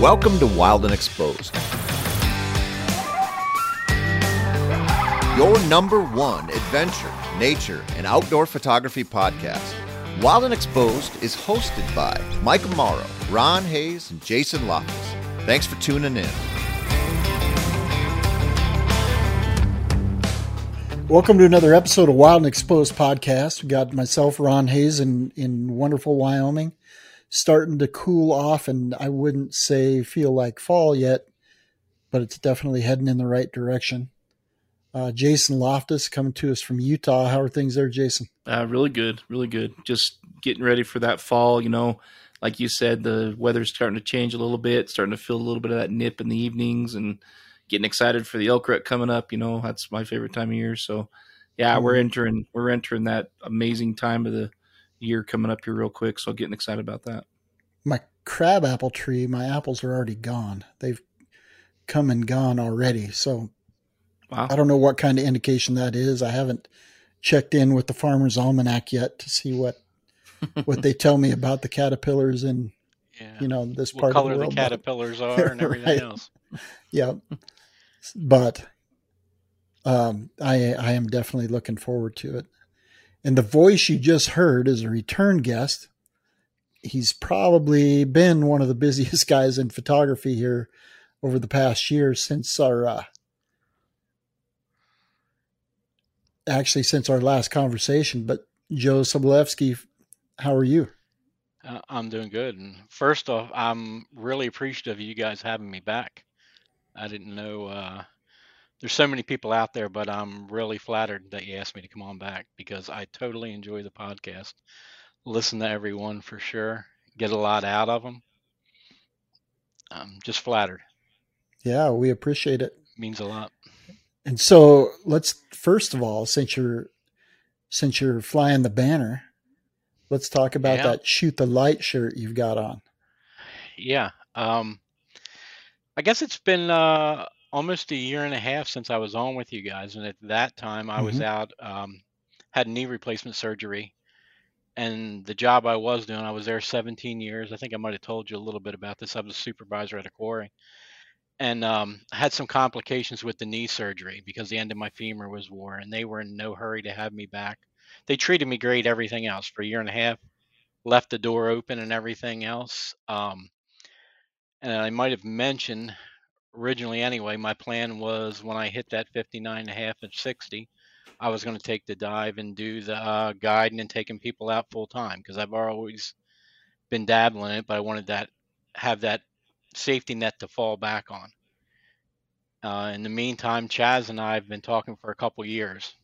Welcome to Wild and Exposed. Your number one adventure, nature, and outdoor photography podcast. Wild and Exposed is hosted by Mike Amaro, Ron Hayes, and Jason Loftus. Thanks for tuning in. Welcome to another episode of Wild and Exposed podcast. We got myself, Ron Hayes, in, in wonderful Wyoming. Starting to cool off, and I wouldn't say feel like fall yet, but it's definitely heading in the right direction. Uh, Jason Loftus coming to us from Utah. How are things there, Jason? Uh, really good, really good. Just getting ready for that fall. You know, like you said, the weather's starting to change a little bit, starting to feel a little bit of that nip in the evenings, and getting excited for the elk rut coming up. You know, that's my favorite time of year. So, yeah, mm-hmm. we're entering we're entering that amazing time of the year coming up here real quick. So, getting excited about that. My crab apple tree, my apples are already gone. They've come and gone already. So, wow. I don't know what kind of indication that is. I haven't checked in with the Farmer's Almanac yet to see what what they tell me about the caterpillars and yeah. you know this what part color of the world. the caterpillars are and everything right. else. yeah, but um, I I am definitely looking forward to it. And the voice you just heard is a return guest. He's probably been one of the busiest guys in photography here over the past year since our uh, actually since our last conversation. But Joe Sobolewski, how are you? Uh, I'm doing good. And first off, I'm really appreciative of you guys having me back. I didn't know uh, there's so many people out there, but I'm really flattered that you asked me to come on back because I totally enjoy the podcast. Listen to everyone for sure. Get a lot out of them. I'm just flattered. Yeah, we appreciate it. Means a lot. And so let's first of all, since you're since you're flying the banner, let's talk about yeah. that shoot the light shirt you've got on. Yeah. Um I guess it's been uh almost a year and a half since I was on with you guys, and at that time I mm-hmm. was out, um, had knee replacement surgery, and the job I was doing, I was there 17 years. I think I might have told you a little bit about this. I was a supervisor at a quarry, and um, I had some complications with the knee surgery because the end of my femur was wore, and they were in no hurry to have me back. They treated me great, everything else for a year and a half, left the door open and everything else. Um, and I might have mentioned originally anyway, my plan was when I hit that 59 and a half and 60, I was going to take the dive and do the uh, guiding and taking people out full time because I've always been dabbling in it, but I wanted that have that safety net to fall back on. Uh, in the meantime, Chas and I have been talking for a couple years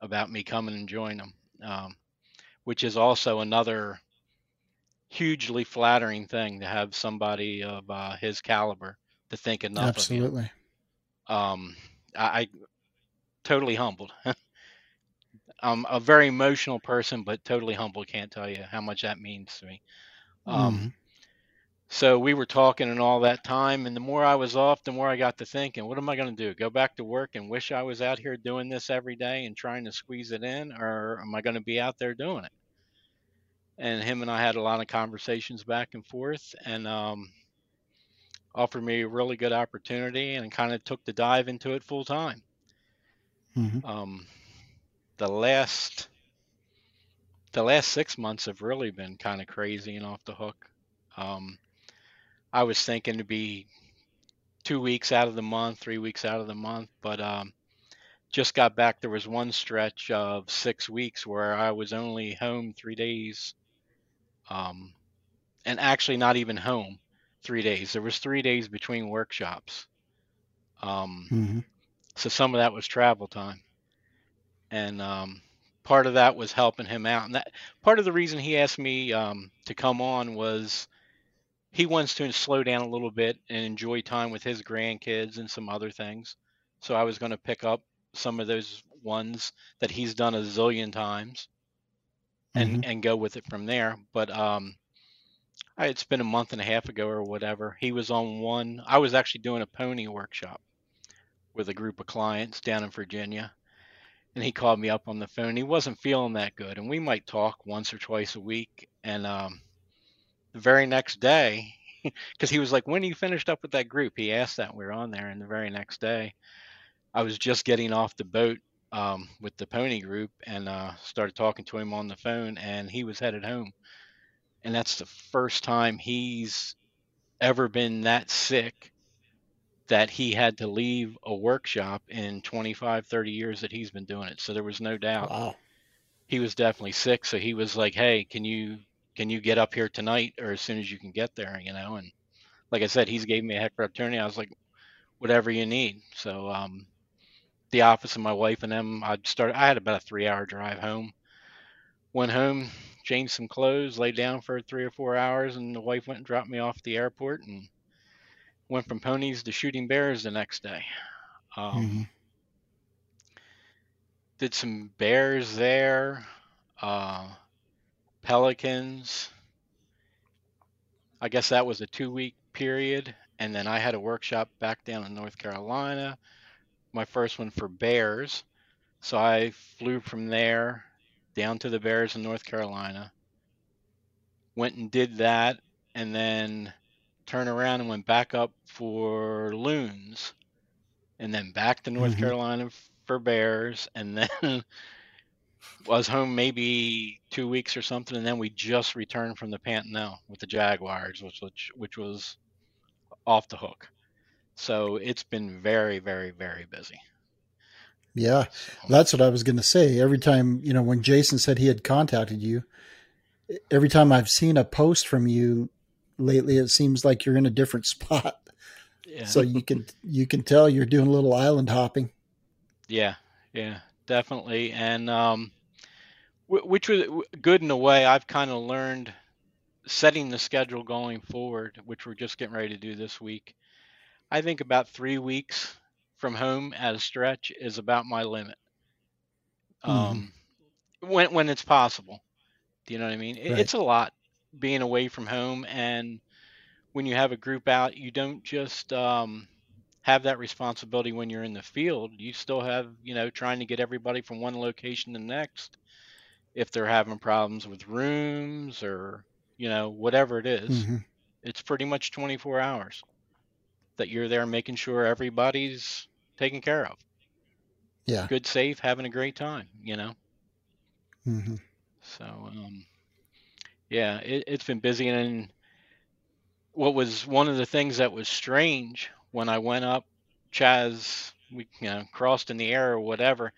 about me coming and joining them, um, which is also another hugely flattering thing to have somebody of uh, his caliber to think enough Absolutely. of. Um, I, I totally humbled. I'm a very emotional person, but totally humbled. Can't tell you how much that means to me. Um, mm. So we were talking and all that time, and the more I was off, the more I got to thinking, what am I going to do? Go back to work and wish I was out here doing this every day and trying to squeeze it in, or am I going to be out there doing it? And him and I had a lot of conversations back and forth, and um, offered me a really good opportunity and kind of took the dive into it full time. Mm-hmm. Um, the last the last six months have really been kind of crazy and off the hook. Um, I was thinking to be two weeks out of the month, three weeks out of the month, but um, just got back. There was one stretch of six weeks where I was only home three days, um, and actually not even home three days. There was three days between workshops. Um, mm-hmm. So some of that was travel time, and um, part of that was helping him out. And that part of the reason he asked me um, to come on was he wants to slow down a little bit and enjoy time with his grandkids and some other things. So I was going to pick up some of those ones that he's done a zillion times and mm-hmm. and go with it from there. But um, it's been a month and a half ago or whatever. He was on one. I was actually doing a pony workshop with a group of clients down in Virginia, and he called me up on the phone. He wasn't feeling that good, and we might talk once or twice a week. And um, the very next day, because he was like, "When you finished up with that group?" He asked that we were on there, and the very next day, I was just getting off the boat um, with the pony group and uh, started talking to him on the phone, and he was headed home. And that's the first time he's ever been that sick that he had to leave a workshop in 25, 30 years that he's been doing it. So there was no doubt Wow. he was definitely sick. So he was like, "Hey, can you can you get up here tonight or as soon as you can get there?" You know, and like I said, he's gave me a heck of an opportunity. I was like, "Whatever you need." So um, the office and my wife and them, I started. I had about a three hour drive home. Went home, changed some clothes, laid down for three or four hours, and the wife went and dropped me off at the airport and went from ponies to shooting bears the next day. Um, Mhm. did some bears there, uh, pelicans. I guess that was a two week period. And then I had a workshop back down in North Carolina, my first one for bears. So I flew from there down to the bears in North Carolina, went and did that, and then turned around and went back up for loons, and then back to North Mhm. Carolina for bears, and then was home maybe two weeks or something, and then we just returned from the Pantanal with the Jaguars, which which which was off the hook. So it's been very, very, very busy. Yeah, that's what I was going to say. Every time, you know, when Jason said he had contacted you, every time I've seen a post from you lately, it seems like you're in a different spot. yeah, So you can you can tell you're doing a little island hopping. yeah, yeah, definitely, and um, wh- which was good in a way. I've kind of learned setting the schedule going forward, which we're just getting ready to do this week. I think about three weeks from home at a stretch is about my limit. Mhm. Um, when when it's possible. Do you know what I mean? It, Right. It's a lot being away from home, and when you have a group out, you don't just um, have that responsibility when you're in the field. You still have, you know, trying to get everybody from one location to the next. If they're having problems with rooms or you know whatever it is, Mhm. it's pretty much 24 hours that you're there making sure everybody's taken care of. Yeah. Good, safe, having a great time. You know. hmm So um, yeah, it, it's been busy, and what was one of the things that was strange when I went up, Chas, we you know crossed in the air or whatever,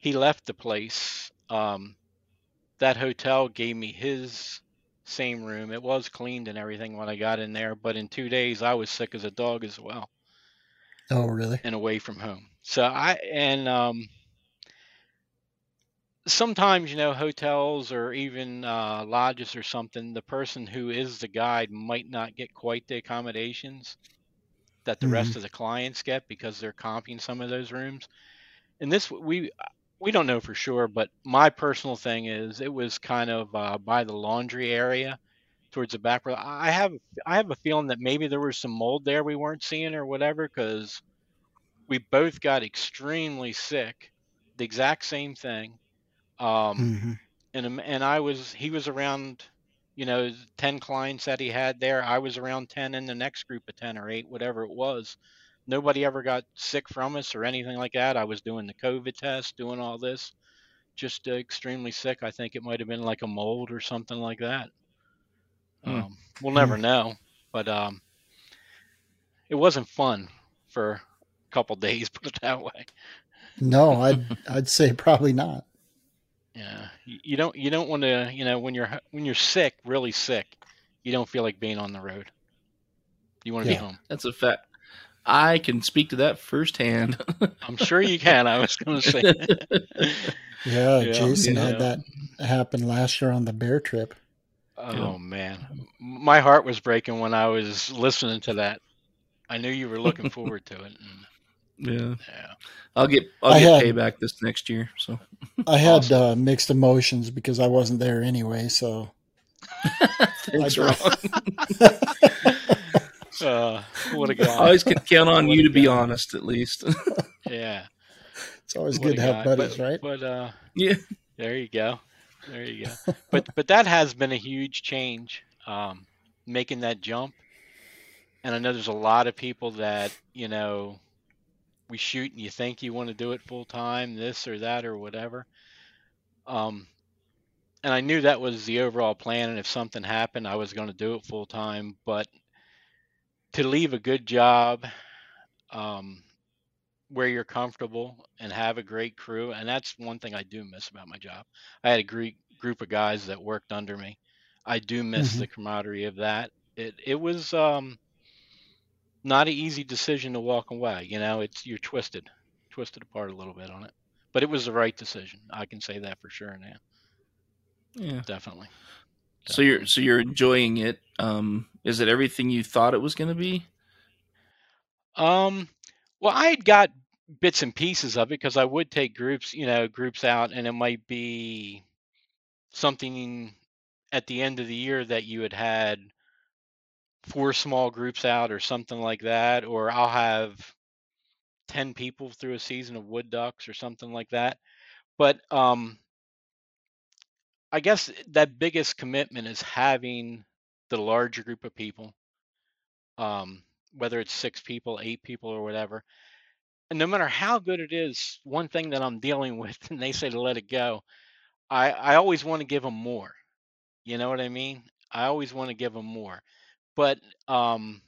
he left the place. Um, that hotel gave me his same room. It was cleaned and everything when I got in there, but in two days I was sick as a dog as well Oh, really? and away from home. So I and um sometimes you know hotels or even uh, lodges or something, the person who is the guide might not get quite the accommodations that the rest of the clients get because they're comping some of those rooms. And this we we don't know for sure, but my personal thing is it was kind of uh, by the laundry area towards the back. I have I have a feeling that maybe there was some mold there we weren't seeing or whatever because we both got extremely sick, the exact same thing. Um, hmm and and I was he was around, you know, ten clients that he had there. I was around ten in the next group of ten or eight, whatever it was. Nobody ever got sick from us or anything like that. I was doing the COVID test, doing all this, just uh, extremely sick. I think it might have been like a mold or something like that. Hmm. Um, we'll never know, but um, it wasn't fun for a couple days, put it that way. No, I'd I'd say probably not. Yeah, you, you don't you don't want to you know when you're when you're sick, really sick, you don't feel like being on the road. You want to Yeah. be home. That's a fact. I can speak to that firsthand. I'm sure you can. I was going to say. Yeah, Yeah, Jason you had that happen last year on the bear trip. Oh man, my heart was breaking when I was listening to that. I knew you were looking forward to it. And, yeah, yeah. I'll get I'll I get had- payback this next year. So I had Awesome. uh, mixed emotions because I wasn't there anyway. So thanks, I- Ron. Uh, what a I guy. I always can count on What you a to be honest, at least. Yeah. it's always what good a to have buddies, but, right? But uh, yeah, There you go. There you go. but but that has been a huge change. Um, making that jump and I know there's a lot of people that you know we shoot and you think you want to do it full time, this or that or whatever. Um, and I knew that was the overall plan. And if something happened, I was going to do it full time. But to leave a good job um, where you're comfortable and have a great crew, and that's one thing I do miss about my job. I had a great group of guys that worked under me. I do miss Mhm. the camaraderie of that. It it was um, not an easy decision to walk away. You know, it's you're twisted, twisted apart a little bit on it, but it was the right decision. I can say that for sure now, Yeah. definitely. So you're so you're enjoying it. Um, is it everything you thought it was going to be? Um, well, I had got bits and pieces of it because I would take groups, you know, groups out, and it might be something at the end of the year that you had had four small groups out or something like that, or I'll have 10 people through a season of wood ducks or something like that. But um, I guess that biggest commitment is having the larger group of people, um, whether it's six people, eight people, or whatever. And no matter how good it is, one thing that I'm dealing with, and they say to let it go, I, I always want to give them more. You know what I mean? I always want to give them more. But um,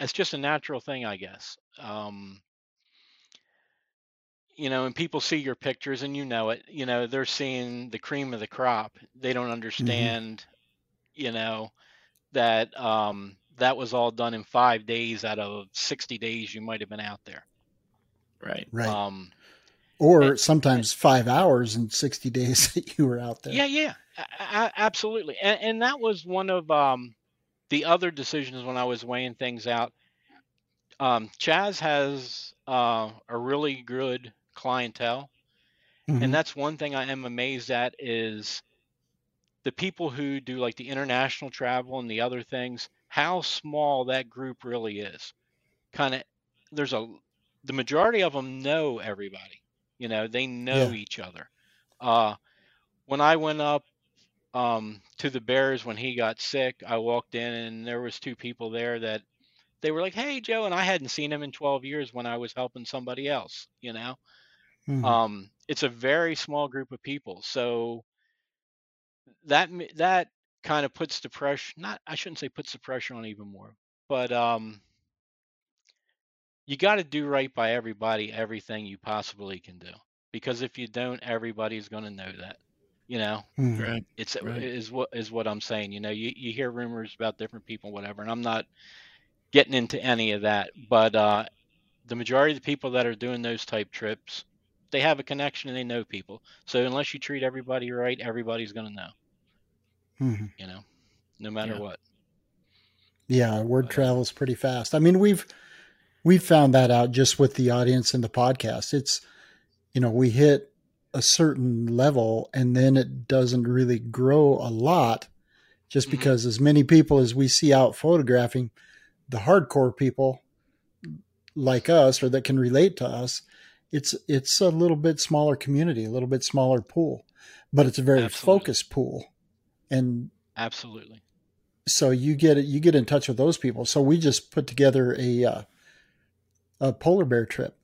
it's just a natural thing, I guess. Um, you know, and people see your pictures and you know it, you know, they're seeing the cream of the crop. They don't understand, you know, that um, that was all done in five days out of 60 days you might have been out there. Right. Right. Um, or and- sometimes five hours and 60 days that you were out there. Yeah, yeah, a- a- absolutely. And, and that was one of um, the other decisions when I was weighing things out. Um, Chas has uh, a really good clientele, Mhm. and that's one thing I am amazed at is the people who do like the international travel and the other things. How small that group really is. Kind of, there's a the majority of them know everybody. You know, they know Yeah. each other. Uh, when I went up um, to the Bears when he got sick, I walked in and there was two people there that they were like, "Hey, Joe," and I hadn't seen him in 12 years when I was helping somebody else. You know, Mhm. um, it's a very small group of people, so that that kind of puts the pressure. Not, I shouldn't say puts the pressure on even more, but um, you got to do right by everybody, everything you possibly can do, because if you don't, everybody's going to know that. You know, Mhm. Right. it's Right. is what is what I'm saying. You know, you, you hear rumors about different people, whatever, and I'm not getting into any of that. But uh, the majority of the people that are doing those type trips, they have a connection and they know people. So unless you treat everybody right, everybody's gonna know. Mhm. You know, no matter Yeah. what. Yeah, word uh, travels pretty fast. I mean, we've we've found that out just with the audience and the podcast. It's you know, we hit a certain level and then it doesn't really grow a lot just Mhm. because as many people as we see out photographing, the hardcore people like us or that can relate to us, it's it's a little bit smaller community, a little bit smaller pool, but it's a very Absolutely. focused pool. And Absolutely. so you get you get in touch with those people. So we just put together a uh, a polar bear trip,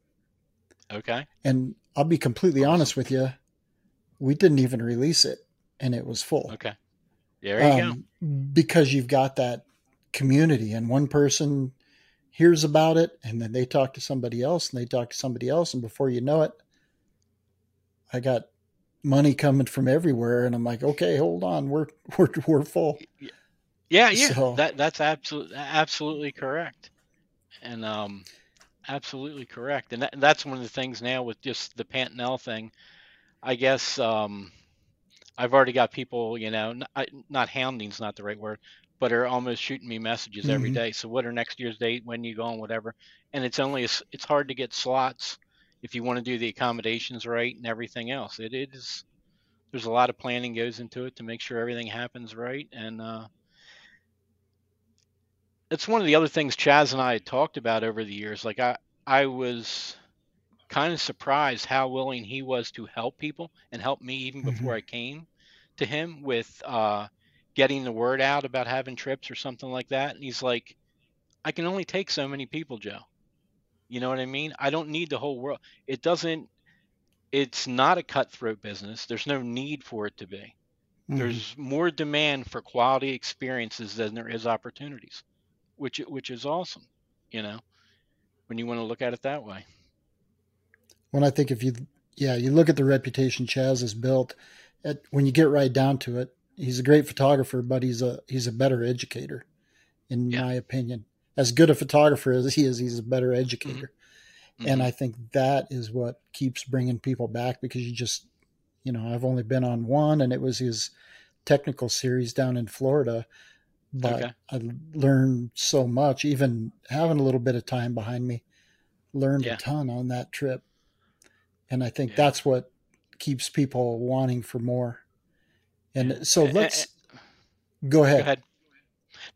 Okay. and I'll be completely Awesome. honest with you, we didn't even release it, and it was full. Okay. There you Um, Because you've got that community, and one person hears about it, and then they talk to somebody else, and they talk to somebody else, and before you know it, I got money coming from everywhere, and I'm like, okay, hold on, we're we're we're full. Yeah, yeah. So- That that's absolutely absolutely correct. And um absolutely correct. And that, that's one of the things now with just the Pantanal thing. I guess um I've already got people, you know, not, not hounding's not the right word, but are almost shooting me messages every Mhm. day. So what are next year's date? When you going? Whatever. And it's only a it's hard to get slots if you want to do the accommodations right and everything else. It is there's a lot of planning goes into it to make sure everything happens right. And uh, it's one of the other things Chas and I had talked about over the years. Like I I was kind of surprised how willing he was to help people and help me even before I came to him with uh, getting the word out about having trips or something like that. And he's like, I can only take so many people, Joe. You know what I mean? I don't need the whole world. It doesn't, it's not a cutthroat business. There's no need for it to be. Mm-hmm. There's more demand for quality experiences than there is opportunities, which which is awesome, you know, when you want to look at it that way. When I think if you, yeah, you look at the reputation Chas has built, at, when you get right down to it, he's a great photographer, but he's a he's a better educator, in yeah. my opinion. As good a photographer as he is, he's a better educator, mm-hmm. and mm-hmm. I think that is what keeps bringing people back because you just, you know, I've only been on one, and it was his technical series down in Florida, but okay. I learned so much. Even having a little bit of time behind me, learned yeah. a ton on that trip, and I think yeah. that's what keeps people wanting for more. And so let's go ahead. Go ahead.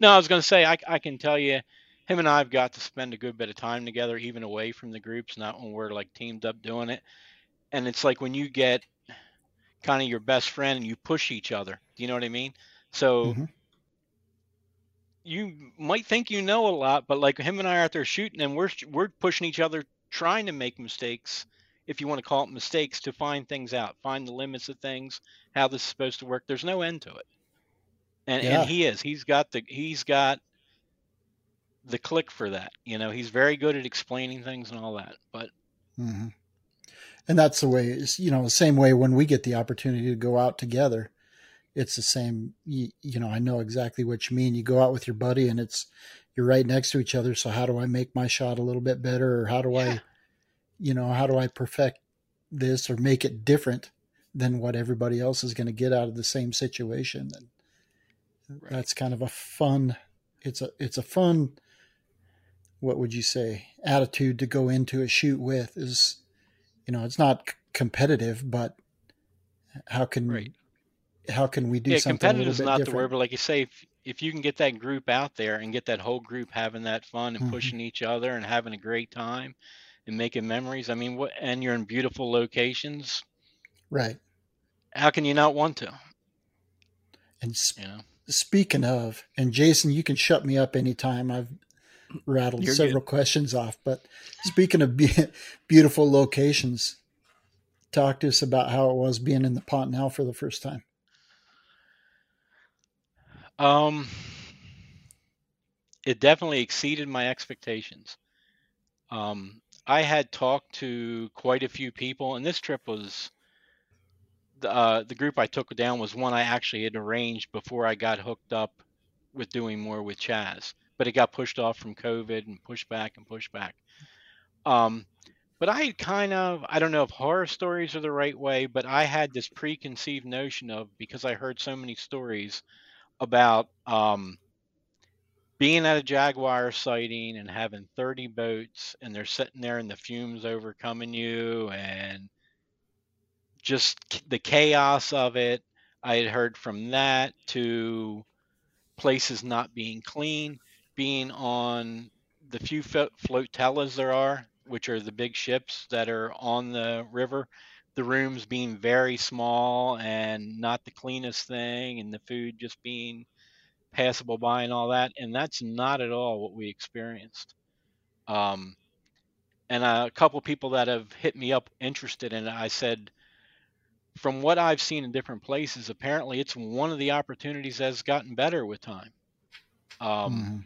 No, I was going to say I, I can tell you, him and I have got to spend a good bit of time together, even away from the groups, not when we're like teamed up doing it. And it's like when you get kind of your best friend and you push each other. Do you know what I mean? So mm-hmm. you might think you know a lot, but like him and I are out there shooting, and we're we're pushing each other, trying to make mistakes if you want to call it mistakes, to find things out, find the limits of things, how this is supposed to work. There's no end to it. And yeah. and he is. He's got the he's got the click for that. You know, he's very good at explaining things and all that. But mm-hmm. and that's the way you know, the same way when we get the opportunity to go out together. It's the same you, you know, I know exactly what you mean. You go out with your buddy and it's you're right next to each other, so how do I make my shot a little bit better or how do yeah. I you know, how do I perfect this or make it different than what everybody else is going to get out of the same situation? And right. that's kind of a fun. It's a it's a fun. What would you say? Attitude to go into a shoot with is, you know, it's not c- competitive, but how can right. how can we do yeah, something competitive is not different? the word, but like you say, if, if you can get that group out there and get that whole group having that fun and mm-hmm. pushing each other and having a great time, and making memories. I mean, what? And you're in beautiful locations, right? How can you not want to? And sp- you know? speaking of, and Jason, you can shut me up anytime. I've rattled you're several good. questions off, but speaking of be- beautiful locations, talk to us about how it was being in the Pantanal for the first time. Um, it definitely exceeded my expectations. Um, I had talked to quite a few people, and this trip was the uh, the group I took down was one I actually had arranged before I got hooked up with doing more with Chas, but it got pushed off from COVID and pushed back and pushed back. Um, but I kind of I don't know if horror stories are the right way, but I had this preconceived notion of because I heard so many stories about um, being at a Jaguar sighting and having 30 boats and they're sitting there and the fumes overcoming you and just the chaos of it. I had heard from that to places not being clean, being on the few flotillas there are, which are the big ships that are on the river, the rooms being very small and not the cleanest thing, and the food just being passable by and all that, and that's not at all what we experienced. Um, and a couple of people that have hit me up interested in it, I said, from what I've seen in different places, apparently it's one of the opportunities that's gotten better with time. Um, mm-hmm.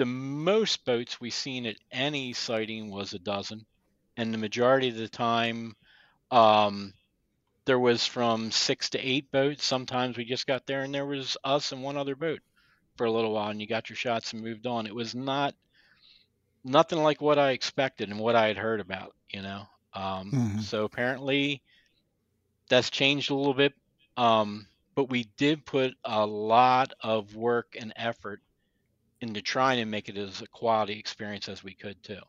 The most boats we've seen at any sighting was a dozen, and the majority of the time, um, there was from six to eight boats. Sometimes we just got there and there was us and one other boat for a little while, and you got your shots and moved on. It was not nothing like what I expected and what I had heard about. You know, um, mm-hmm. so apparently that's changed a little bit. Um, but we did put a lot of work and effort into trying to make it as a quality experience as we could too.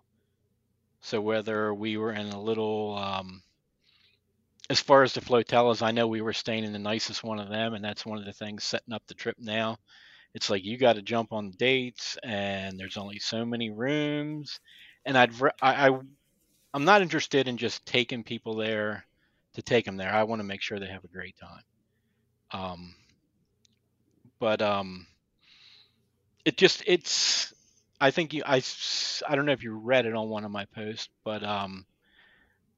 So whether we were in a little um, as far as the flotillas, I know we were staying in the nicest one of them, and that's one of the things setting up the trip now. It's like you got to jump on dates, and there's only so many rooms, and I'd I, I I'm not interested in just taking people there to take them there. I want to make sure they have a great time. Um, but um, it just it's. I think you i i don't know if you read it on one of my posts, but um,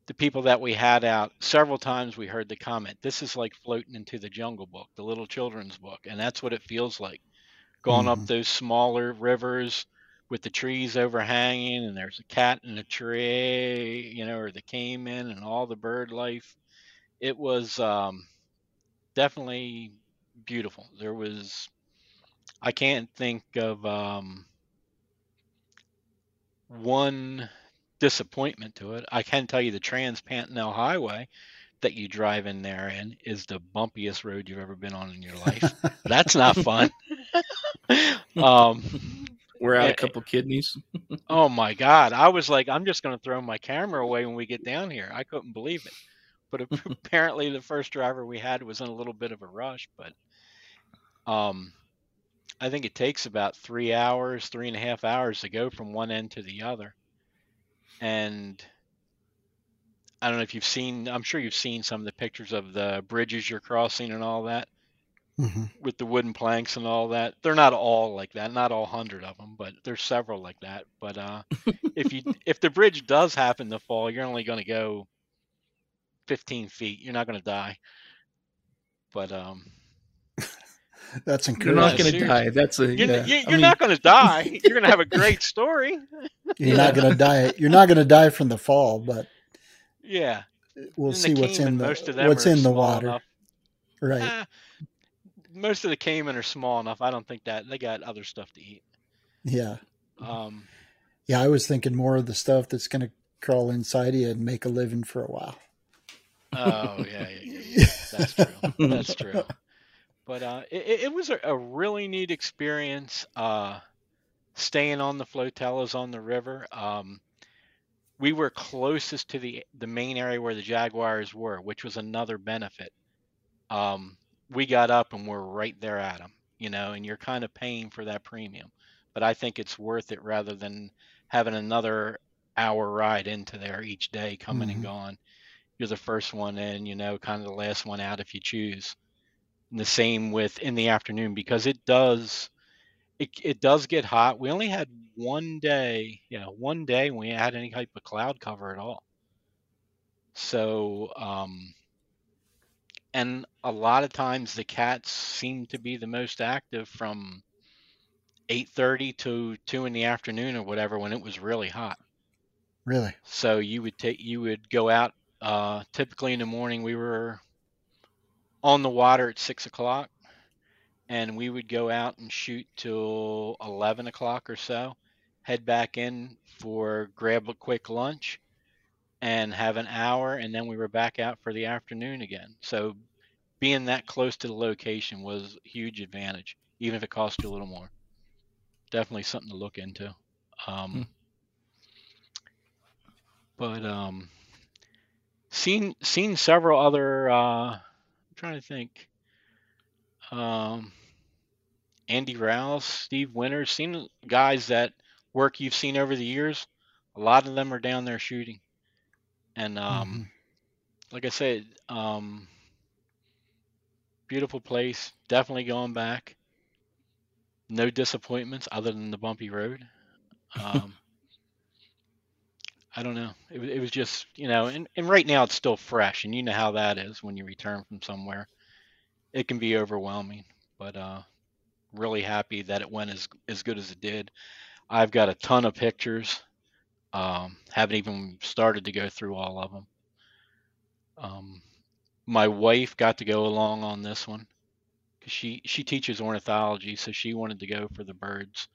the people that we had out several times we heard the comment, "This is like floating into the Jungle Book, the little children's book," and that's what it feels like. Going up Mhm. those smaller rivers with the trees overhanging, and there's a cat in a tree, you know, or the caiman and all the bird life. It was um, definitely beautiful. There was, I can't think of um, one disappointment to it. I can tell you the Trans Pantanal Highway that you drive in there in is the bumpiest road you've ever been on in your life. That's not fun. um, We're out Yeah, a couple kidneys. oh my God. I was like, I'm just going to throw my camera away when we get down here. I couldn't believe it. But apparently, the first driver we had was in a little bit of a rush. But um, I think it takes about three hours, three and a half hours to go from one end to the other. And I don't know if you've seen, I'm sure you've seen some of the pictures of the bridges you're crossing and all that Mhm. with the wooden planks and all that. They're not all like that, not all hundred of them, but there's several like that. But uh, if you if the bridge does happen to fall, you're only going to go 15 feet. You're not going to die. But um, That's You're not going to die. That's a you're, Yeah. you- I you're mean- not going to die. You're going to have a great story. You're not going to die. You're not going to die from the fall, but Yeah. we'll see what's in the most of them what's in the water. enough. Right. Ah, most of the caiman are small enough. I don't think that they got other stuff to eat. Yeah. Um, Yeah. I was thinking more of the stuff that's going to crawl inside you and make a living for a while. Oh yeah, yeah, yeah, yeah. That's true. That's true. But uh, it, it- was a, a really neat experience. Uh, staying on the flotillas on the river. Um, we were closest to the the main area where the jaguars were, which was another benefit. Um, we got up and we're right there at them, you know, and you're kind of paying for that premium. But I think it's worth it rather than having another hour ride into there each day, coming and Mhm. gone. You're the first one in, you know, kind of the last one out if you choose. The same with in the afternoon because it does it, it does get hot. We only had one day, yeah, one day when we had any type of cloud cover at all. So, um, and a lot of times the cats seem to be the most active from 8:30 to 2 in the afternoon or whatever when it was really hot. Really. So you would take you would go out uh, typically in the morning. We were on the water at six o'clock, and we would go out and shoot till eleven o'clock or so. Head back in for grab a quick lunch, and have an hour, and then we were back out for the afternoon again. So being that close to the location was a huge advantage, even if it cost you a little more. Definitely something to look into. Um, Hmm. But um, seen seen several other. Uh, trying to think. Um, Andy Rouse, Steve Winters, seen guys that work you've seen over the years. A lot of them are down there shooting, and um, like I said, um, beautiful place. Definitely going back. No disappointments other than the bumpy road. Um, I don't know. It, it was just, you know, and, and right now it's still fresh, and you know how that is when you return from somewhere. It can be overwhelming, but uh, really happy that it went as as good as it did. I've got a ton of pictures. Um, haven't even started to go through all of them. Um, my wife got to go along on this one because she she teaches ornithology, so she wanted to go for the birds.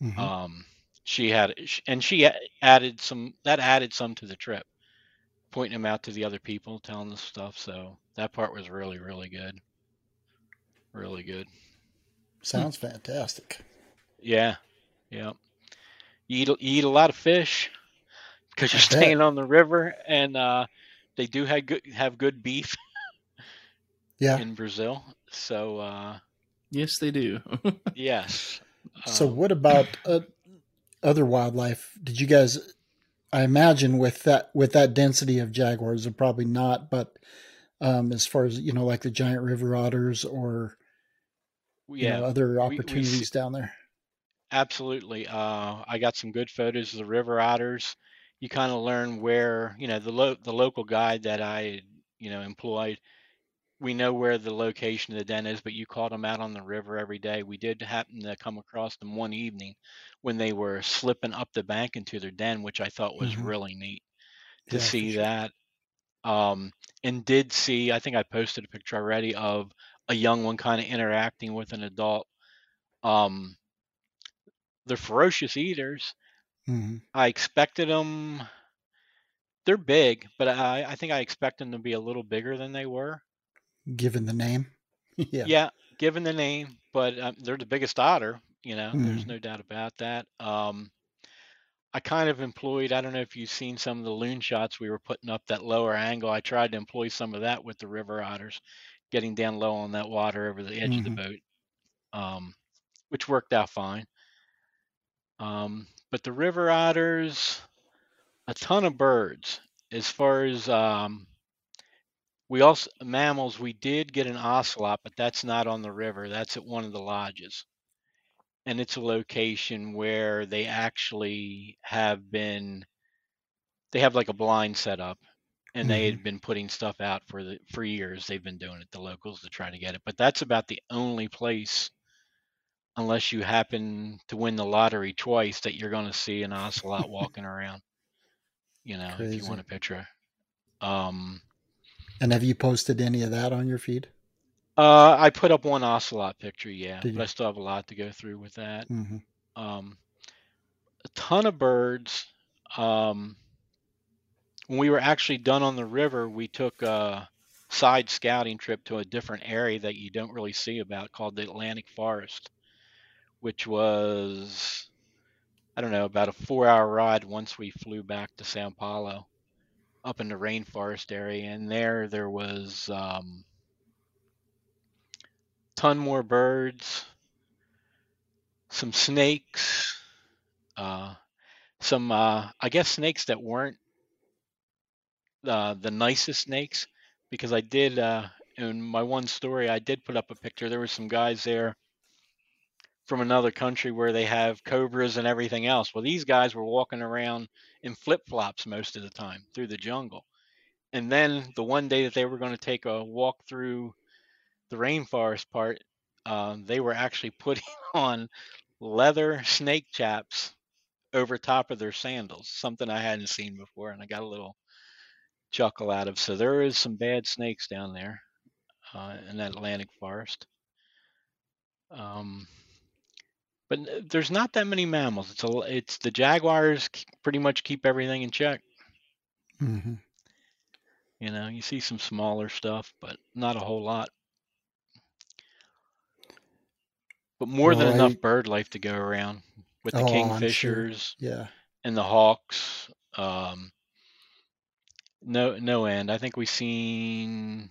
Mhm. Um, she had and she added some that added some to the trip, pointing them out to the other people, telling us stuff. So that part was really really good, really good. Sounds fantastic. Yeah, yeah. You eat a- you eat a lot of fish because you're I bet. staying on the river, and uh, they do have good have good beef Yeah. in Brazil. So uh, yes, they do. yes. So Um, what about uh, other wildlife? Did you guys? I imagine with that with that density of jaguars, and probably not. But um, as far as you know, like the giant river otters or you yeah, know, other we, we opportunities down there. Absolutely. Uh, I got some good photos of the river otters. You kind of learn where, you know, the lo the local guide that I, you know, employed. We know where the location of the den is, but you caught them out on the river every day. We did happen to come across them one evening when they were slipping up the bank into their den, which I thought was hmm really neat to Yeah, see sure. that. Um, and did see, I think I posted a picture already of a young one kind of interacting with an adult. Um, they're ferocious eaters. hmm I expected them. They're big, but I, I think I expect them to be a little bigger than they were. Given the name. yeah. Yeah, given the name, but um, they're the biggest otter. You know, there's hmm no doubt about that. Um, I kind of employed. I don't know if you've seen some of the loon shots we were putting up that lower angle. I tried to employ some of that with the river otters, getting down low on that water over the edge of the hmm boat, um, which worked out fine. Um, but the river otters, a ton of birds. As far as um, we also mammals, we did get an ocelot, but that's not on the river. That's at one of the lodges, and it's a location where they actually have been. They have like a blind set up, and they hmm had been putting stuff out for the for years. They've been doing it, the locals, to try to get it. But that's about the only place, unless you happen to win the lottery twice, that you're going to see an ocelot walking around. You know, if you want a picture. Um, And have you posted any of that on your feed? Uh, I put up one ocelot picture, yeah, but I still have a lot to go through with that. hmm Um, a ton of birds. Um, when we were actually done on the river, we took a side scouting trip to a different area that you don't really see about called the Atlantic Forest, which was, I don't know, about a four hour ride once we flew back to Sao Paulo up in the rainforest area. And there, there was um, ton more birds, some snakes, uh, some, uh, I guess, snakes that weren't uh, the nicest snakes because I did uh, in my one story I did put up a picture. There were some guys there from another country where they have cobras and everything else. Well, these guys were walking around in flip flops most of the time through the jungle. And then the one day that they were going to take a walk through the rainforest part, uh, they were actually putting on leather snake chaps over top of their sandals, something I hadn't seen before, and I got a little chuckle out of. So there is some bad snakes down there uh, in that Atlantic forest. Um, but there's not that many mammals. It's a, it's the jaguars pretty much keep everything in check. hmm You know, you see some smaller stuff, but not a whole lot. But more than Well, enough bird life to go around with the oh, I'm sure. kingfishers Yeah. and the hawks. Um, no, no end. I think we've seen,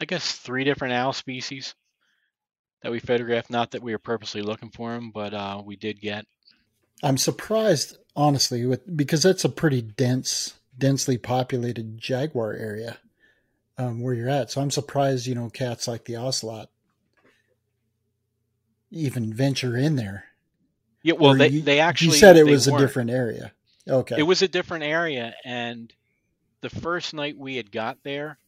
I guess, three different owl species that we photographed. Not that we were purposely looking for them, but uh, we did get. I'm surprised, honestly, with because that's a pretty dense, densely populated jaguar area um, where you're at. So I'm surprised, you know, cats like the ocelot even venture in there. Yeah, well, Or they you, they you actually said it was a weren't. different area. Okay, it was a different area, and the first night we had got there,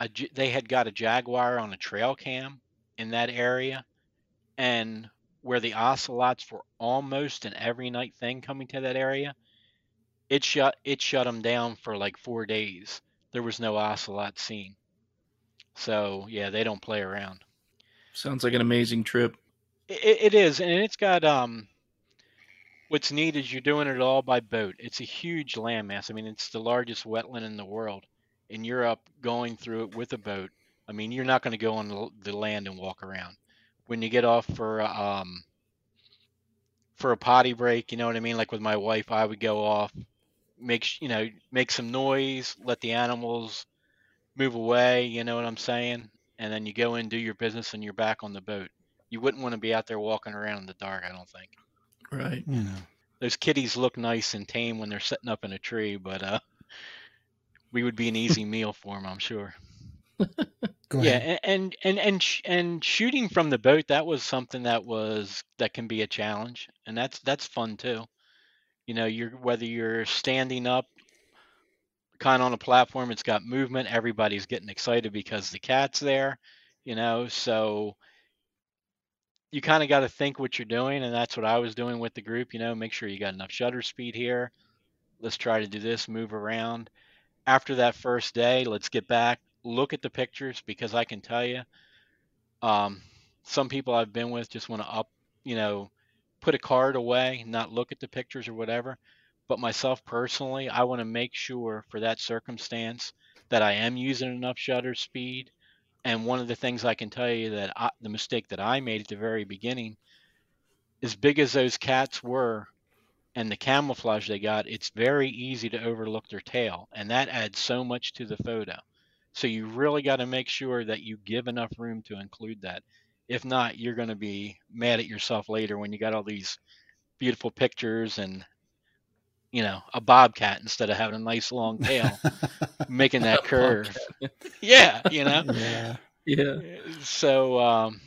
a they had got a jaguar on a trail cam in that area, and where the ocelots were almost an every night thing coming to that area, it shut it shut them down for like four days. There was no ocelot seen. So yeah, they don't play around. Sounds like an amazing trip. It, it is, and it's got um. What's neat is you're doing it all by boat. It's a huge landmass. I mean, it's the largest wetland in the world, and you're up going through it with a boat. I mean, you're not going to go on the the land and walk around. When you get off for um for a potty break, you know what I mean? Like with my wife, I would go off, make you know, make some noise, let the animals move away. You know what I'm saying? And then you go in, do your business, and you're back on the boat. You wouldn't want to be out there walking around in the dark. I don't think. Right. You know, those kitties look nice and tame when they're sitting up in a tree, but uh, we would be an easy meal for them, I'm sure. Go yeah, ahead. and and and and, sh- and shooting from the boat that was something that was that can be a challenge, and that's that's fun too. You know, you're whether you're standing up, kind of on a platform, it's got movement. Everybody's getting excited because the cat's there. You know, so you kind of got to think what you're doing, and that's what I was doing with the group. You know, make sure you got enough shutter speed here. Let's try to do this, move around. After that first day, let's get back, look at the pictures because I can tell you, um, some people I've been with just want to up, you know, put a card away, not look at the pictures or whatever. But myself personally, I want to make sure for that circumstance that I am using enough shutter speed. And one of the things I can tell you that I, the mistake that I made at the very beginning, as big as those cats were, and the camouflage they got, it's very easy to overlook their tail, and that adds so much to the photo. So you really got to make sure that you give enough room to include that. If not, you're going to be mad at yourself later when you got all these beautiful pictures and you know a bobcat instead of having a nice long tail making that curve. yeah, you know. yeah. Yeah. So um,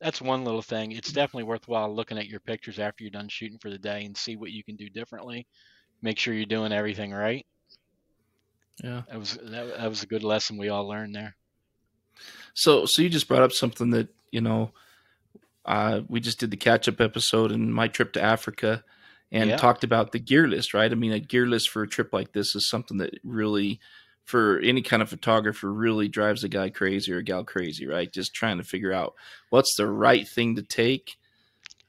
that's one little thing. It's definitely worthwhile looking at your pictures after you're done shooting for the day and see what you can do differently. Make sure you're doing everything right. Yeah. That was that, that was a good lesson we all learned there. So, so you just brought up something that you know, uh, we just did the catch up episode and my trip to Africa, and Yeah. talked about the gear list. Right? I mean, a gear list for a trip like this is something that really, for any kind of photographer, really drives a guy crazy or a gal crazy. Right? Just trying to figure out what's the right thing to take.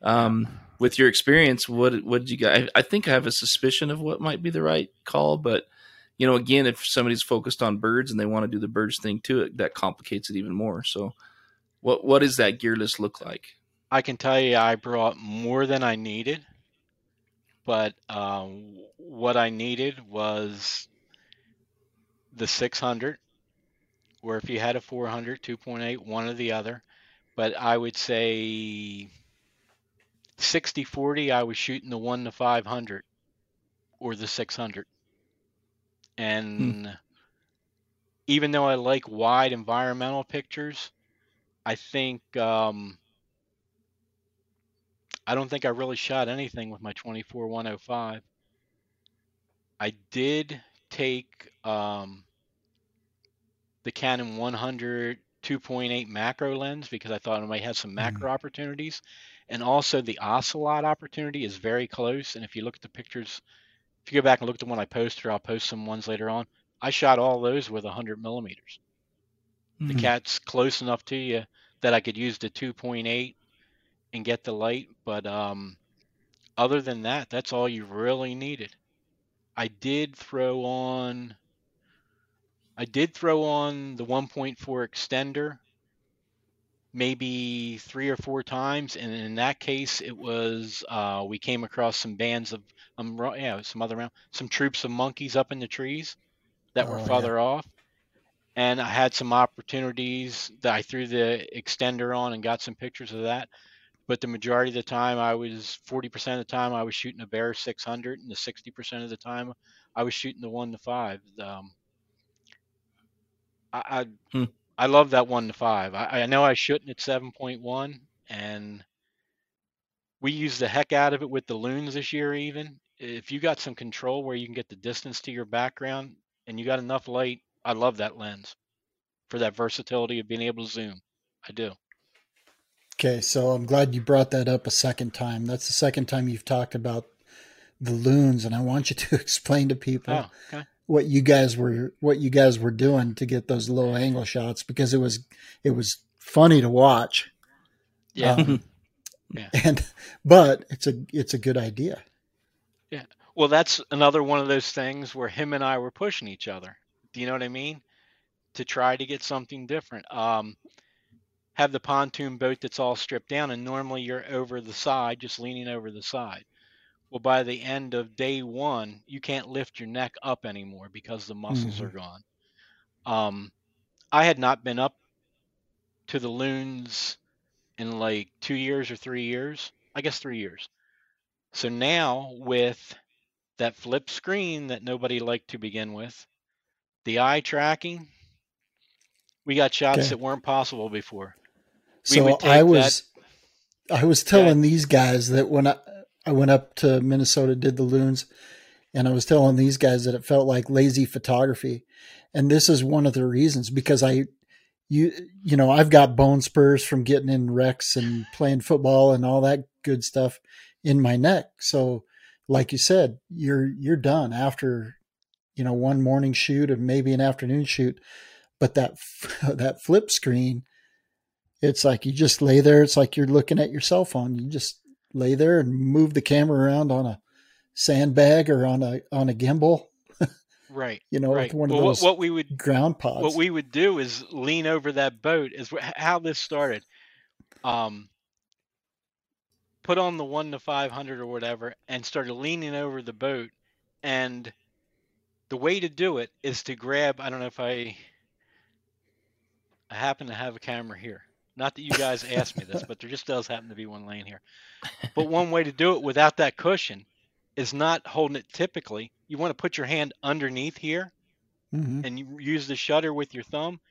Um, with your experience, what what did you guys? I, I think I have a suspicion of what might be the right call, but you know, again, if somebody's focused on birds and they want to do the birds thing too, it, that complicates it even more. So, what what does that gear list look like? I can tell you I brought more than I needed, but um, what I needed was the 600, or if you had a 400, 2.8, one or the other. But I would say 60 40, I was shooting the 1 to 500 or the 600. And even though I like wide environmental pictures, I think um, I don't think I really shot anything with my 24 105. I did take um, the Canon 100 2.8 macro lens because I thought it might have some macro opportunities. And also the Ocelot opportunity is very close. And if you look at the pictures, if you go back and look at the one I posted, or I'll post some ones later on. I shot all those with 100 millimeters. The Mhm. cat's close enough to you that I could use the 2.8 and get the light. But um, other than that, that's all you really needed. I did throw on. I did throw on the 1.4 extender maybe three or four times, and in that case, it was uh, we came across some bands of um, yeah, some other round, some troops of monkeys up in the trees that were Oh, yeah. farther off, and I had some opportunities that I threw the extender on and got some pictures of that. But the majority of the time, I was 40% of the time I was shooting a bare 600, and the 60% of the time I was shooting the one to five. Um, I I, Hmm. I love that one to five. I, I know I shouldn't at 7.1, and we used the heck out of it with the loons this year. Even if you got some control where you can get the distance to your background and you got enough light, I love that lens for that versatility of being able to zoom. I do. Okay, so I'm glad you brought that up a second time. That's the second time you've talked about the loons, and I want you to explain to people Oh, okay. What you guys were what you guys were doing to get those low angle shots because it was it was funny to watch. Yeah. Um, Yeah. And but it's a it's a good idea. Yeah. Well, that's another one of those things where him and I were pushing each other. Do you know what I mean? To try to get something different. Um, have the pontoon boat that's all stripped down, and normally you're over the side, just leaning over the side. Well, by the end of day one, you can't lift your neck up anymore because the muscles Mhm. are gone. Um, I had not been up to the loons in like two years or three years. I guess three years. So now with that flip screen that nobody liked to begin with, the eye tracking, We got shots Okay. that weren't possible before. We So I was, I was telling these guys that when I, I went up to Minnesota, did the loons, and I was telling these guys that it felt like lazy photography, and this is one of the reasons because I, you, you know, I've got bone spurs from getting in wrecks and playing football and all that good stuff in my neck. So, like you said, you're you're done after, you know, one morning shoot and maybe an afternoon shoot, but that that flip screen it's like you just lay there. It's like you're looking at your cell phone. You just lay there and move the camera around on a sandbag or on a on a gimbal. right, You know, right. one of what, those what we would ground pods. what we would do is lean over that boat. Is how this started. Um, put on the one to five hundred or whatever, and started leaning over the boat. And the way to do it is to grab. I don't know if I. I happen to have a camera here. Not that you guys asked me this, but there just does happen to be one laying here. But one way to do it without that cushion is not holding it typically. You want to put your hand underneath here Mhm. and you use the shutter with your thumb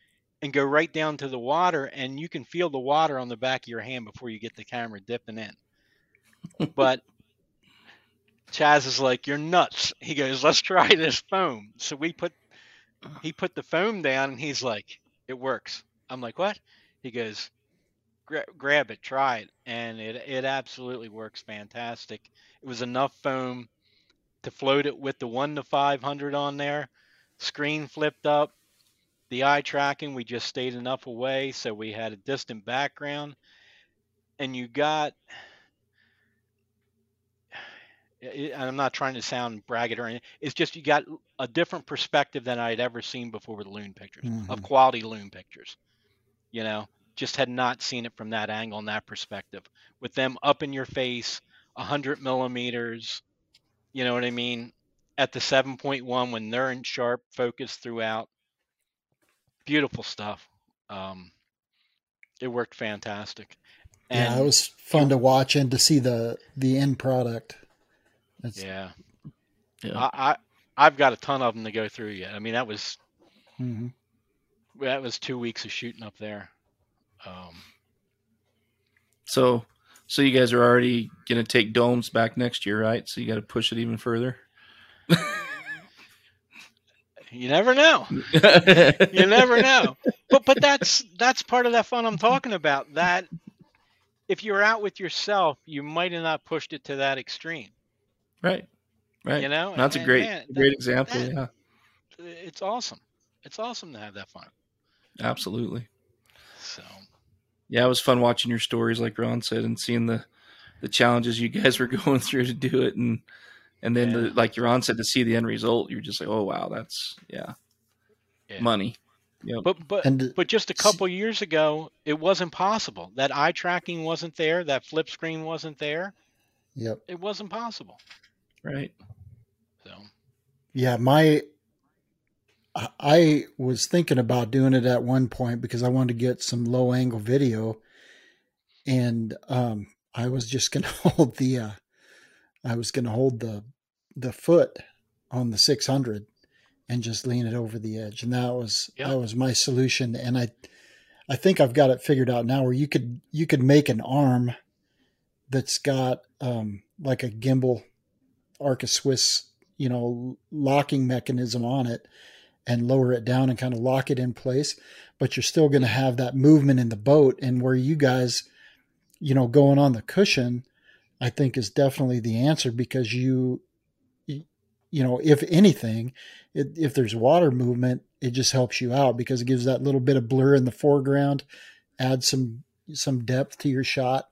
and go right down to the water and you can feel the water on the back of your hand before you get the camera dipping in. but Chas is like, You're nuts. He goes, Let's try this foam. So we put he put the foam down and he's like, It works. I'm like, What? He goes, Gra- grab it, try it. And it it absolutely works fantastic. It was enough foam to float it with the one to five hundred on there screen flipped up. The eye tracking, we just stayed enough away so we had a distant background. And you got, I- I'm not trying to sound braggart or anything. It's just you got a different perspective than I'd ever seen before with loon pictures, of Mhm. quality loon pictures. You know, just had not seen it from that angle and that perspective. With them up in your face, 100 millimeters, you know what I mean? At the 7.1 when they're in sharp focus throughout. Beautiful stuff. Um, it worked fantastic. And yeah, it was fun to watch and to see the the end product. That's, yeah, Yeah. I, I I've got a ton of them to go through yet. I mean, that was mm-hmm. that was two weeks of shooting up there. Um, So, so you guys are already going to take domes back next year, right? So you got to push it even further. you never know. you never know. But but that's that's part of that fun I'm talking about. That if you're out with yourself, you might have not pushed it to that extreme. Right. Right. You know, That's a great, man, great that- example. that- yeah. It's awesome. It's awesome to have that fun. Absolutely. So Yeah, it was fun watching your stories, like Ron said, and seeing the the challenges you guys were going through to do it, and and then Yeah. the, like Ron said, to see the end result, you're just like, oh wow, that's yeah, Yeah. money. Yep. But but And but just a couple years ago, it wasn't possible. That eye tracking wasn't there. That flip screen wasn't there. yep. It wasn't possible. right. So Yeah, my I- was thinking about doing it at one point because I wanted to get some low angle video, and um, I was just gonna hold the uh, I was gonna hold the the foot on the 600 and just lean it over the edge, and that was Yeah. that was my solution. And I I think I've got it figured out now where you could you could make an arm that's got um, like a gimbal Arca Swiss you know locking mechanism on it and lower it down and kind of lock it in place but you're still going to have that movement in the boat and where you guys you know going on the cushion i think is definitely the answer because you you know if anything it, if there's water movement it just helps you out because it gives that little bit of blur in the foreground adds some some depth to your shot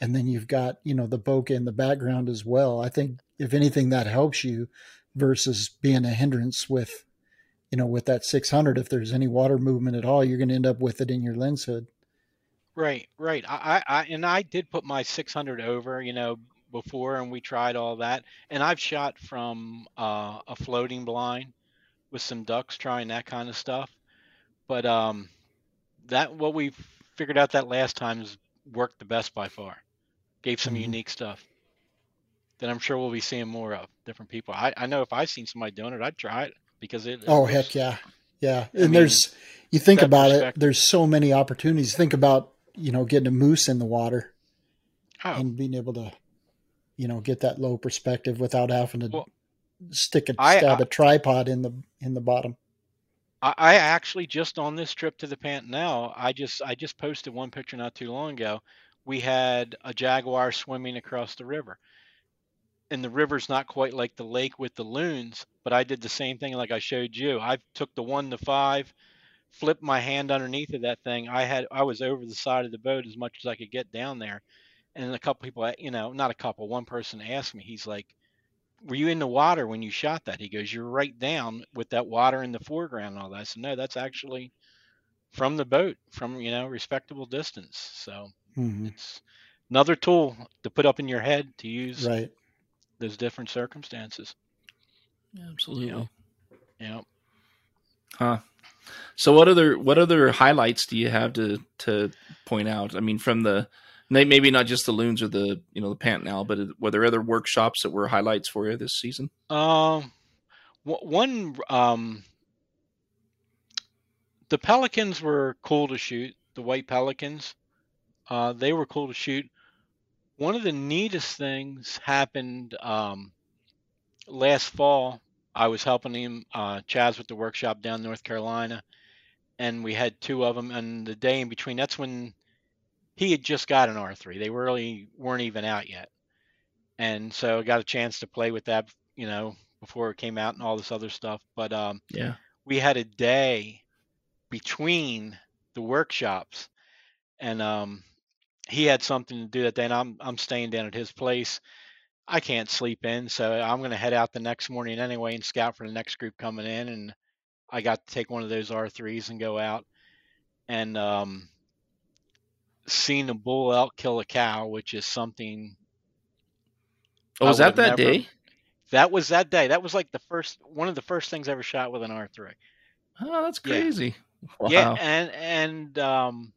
and then you've got you know the bokeh in the background as well. I think if anything that helps you versus being a hindrance with you know with that 600 if there's any water movement at all you're going to end up with it in your lens hood right, right. I, I, and I did put my 600 over, you know, before, and we tried all that. And I've shot from uh, a floating blind with some ducks, trying that kind of stuff. But um, that what we figured out that last time is worked the best by far. Gave some Mhm. unique stuff that I'm sure we'll be seeing more of. Different people. I, I know if I seen somebody doing it, I'd try it because it. it oh looks- heck yeah yeah I and mean- there's You think about it, there's so many opportunities. Think about, you know, getting a moose in the water oh. and being able to, you know, get that low perspective without having to well, stick a stab I, a tripod in the in the bottom. I actually just on this trip to the Pantanal, I just I just posted one picture not too long ago. We had a jaguar swimming across the river. And the river's not quite like the lake with the loons, but I did the same thing like I showed you. I took the 1 to 5, flipped my hand underneath of that thing. I had I was over the side of the boat as much as I could get down there. And a couple people, you know, not a couple, one person asked me, he's like, were you in the water when you shot that? He goes, you're right down with that water in the foreground and all that. I said, no, that's actually from the boat, from you know, respectable distance. So mm-hmm. it's another tool to put up in your head to use right. Those different circumstances. absolutely. You know? Yeah. Huh. So what other what other highlights do you have to to point out? I mean, from the maybe not just the loons or the you know the Pantanal, but were there other workshops that were highlights for you this season? Um, one um, the pelicans were cool to shoot. The white pelicans, uh, they were cool to shoot. One of the neatest things happened um, last fall. I was helping him, uh, Chas, with the workshop down North Carolina, and we had two of them. And the day in between, that's when he had just got an R3. They really weren't even out yet. And so I got a chance to play with that, you know, before it came out and all this other stuff. But um, yeah, we had a day between the workshops, and um, he had something to do that day. And I'm I'm staying down at his place. I can't sleep in, so I'm going to head out the next morning anyway and scout for the next group coming in. And I got to take one of those R3s and go out. And um, seen a bull elk kill a cow, which is something. Oh, was that that never, day? That was that day. That was like the first one of the first things I ever shot with an R3. Oh, that's crazy. Yeah, wow. yeah and and um,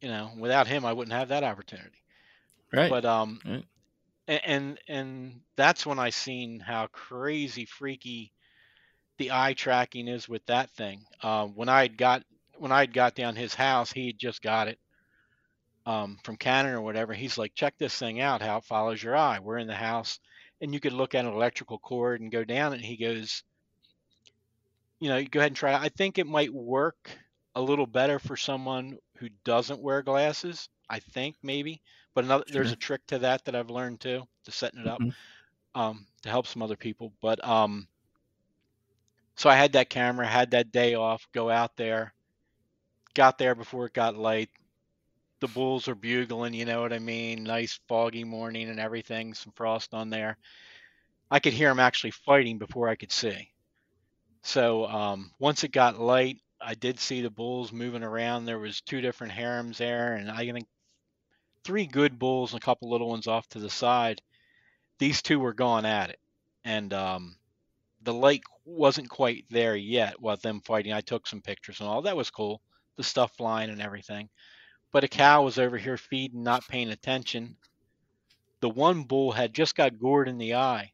you know, without him, I wouldn't have that opportunity. Right. But um, right. and and that's when I seen how crazy freaky the eye tracking is with that thing. Uh, when I got when I got down his house, he had just got it um, from Canon or whatever. He's like, check this thing out, how it follows your eye. We're in the house, and you could look at an electrical cord and go down. And he goes, you know, go ahead and try it. I think it might work a little better for someone who doesn't wear glasses. I think maybe, but another, sure. there's a trick to that that I've learned too, to setting it up mm-hmm. um, to help some other people. But um, so I had that camera, had that day off, go out there got there before it got light. The bulls are bugling, you know what I mean? Nice foggy morning and everything, some frost on there. I could hear them actually fighting before I could see. So um, once it got light, I did see the bulls moving around. There was two different harems there, and I think three good bulls and a couple little ones off to the side. These two were going at it, and um, the light wasn't quite there yet while them fighting. I took some pictures and all. That was cool the stuff flying and everything. But a cow was over here feeding, not paying attention. The one bull had just got gored in the eye.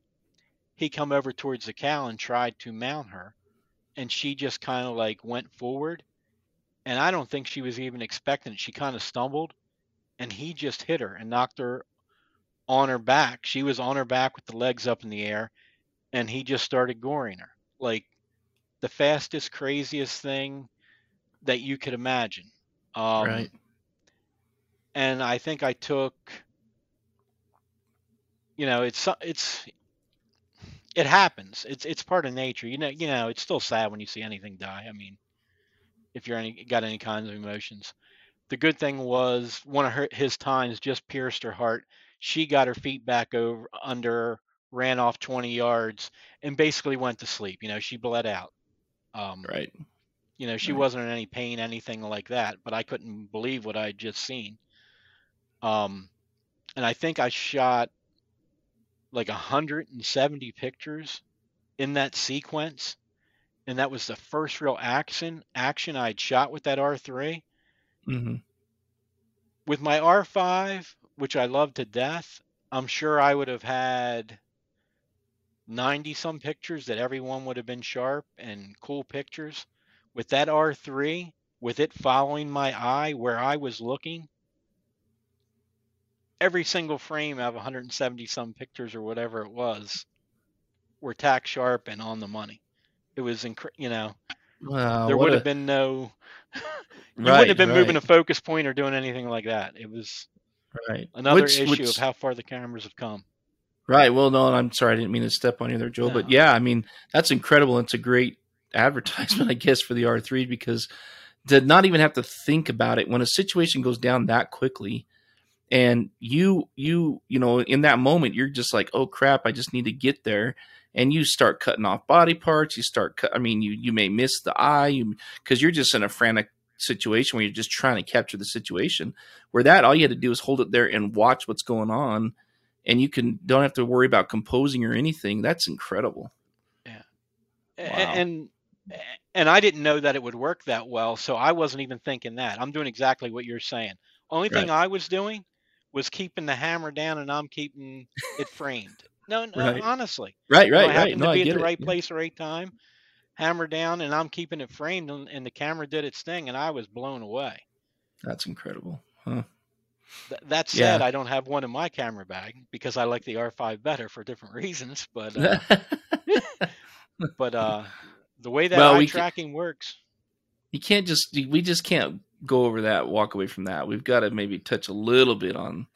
He come over towards the cow and tried to mount her, and she just kind of like went forward. And I don't think she was even expecting it. She kind of stumbled, and he just hit her and knocked her on her back. She was on her back with the legs up in the air, and he just started goring her. Like the fastest, craziest thing that you could imagine. Um, right. And I think I took, you know, it's it's it happens. It's it's part of nature. You know, you know, it's still sad when you see anything die. I mean, if you're any got any kinds of emotions. The good thing was one of her his tines just pierced her heart. She got her feet back over under, ran off 20 yards, and basically went to sleep. You know, she bled out. Um, right. You know, she right. wasn't in any pain, anything like that, but I couldn't believe what I'd just seen. Um, and I think I shot like 170 pictures in that sequence. And that was the first real action action I'd shot with that R3. Mm-hmm. With my R5, which I love to death, I'm sure I would have had 90 some pictures that everyone would have been sharp and cool pictures with that R3, with it following my eye where I was looking, every single frame out of 170 some pictures or whatever it was were tack sharp and on the money. It was, inc- you know, Wow, there would a- have been no, you Right, wouldn't have been moving a focus point or doing anything like that. It was right. another Which- issue which- of how far the cameras have come. Right. Well, no, and I'm sorry. I didn't mean to step on you there, Joe. But yeah, I mean, that's incredible. It's a great advertisement, I guess, for the R3 because to not even have to think about it when a situation goes down that quickly and you, you, you know, in that moment, you're just like, oh crap, I just need to get there. And you start cutting off body parts. You start cut. I mean, you, you may miss the eye you, cause you're just in a frantic situation where you're just trying to capture the situation where that all you had to do is hold it there and watch what's going on and you can don't have to worry about composing or anything. That's incredible. yeah Wow. And and I didn't know that it would work that well, so I wasn't even thinking that. I'm doing exactly what you're saying. Only thing I was doing was keeping the hammer down, and I'm keeping it framed. No, no, Right. honestly. Right, You know, right, I right. happened No, to I be get at the right Yeah. place, the right time, hammer down, and I'm keeping it framed, and, and the camera did its thing, and I was blown away. That's incredible. Huh. Th- that said, Yeah. I don't have one in my camera bag because I like the R5 better for different reasons. But uh, but uh, the way that Well, eye tracking works, you can't just we just can't go over that, walk away from that. We've got to maybe touch a little bit on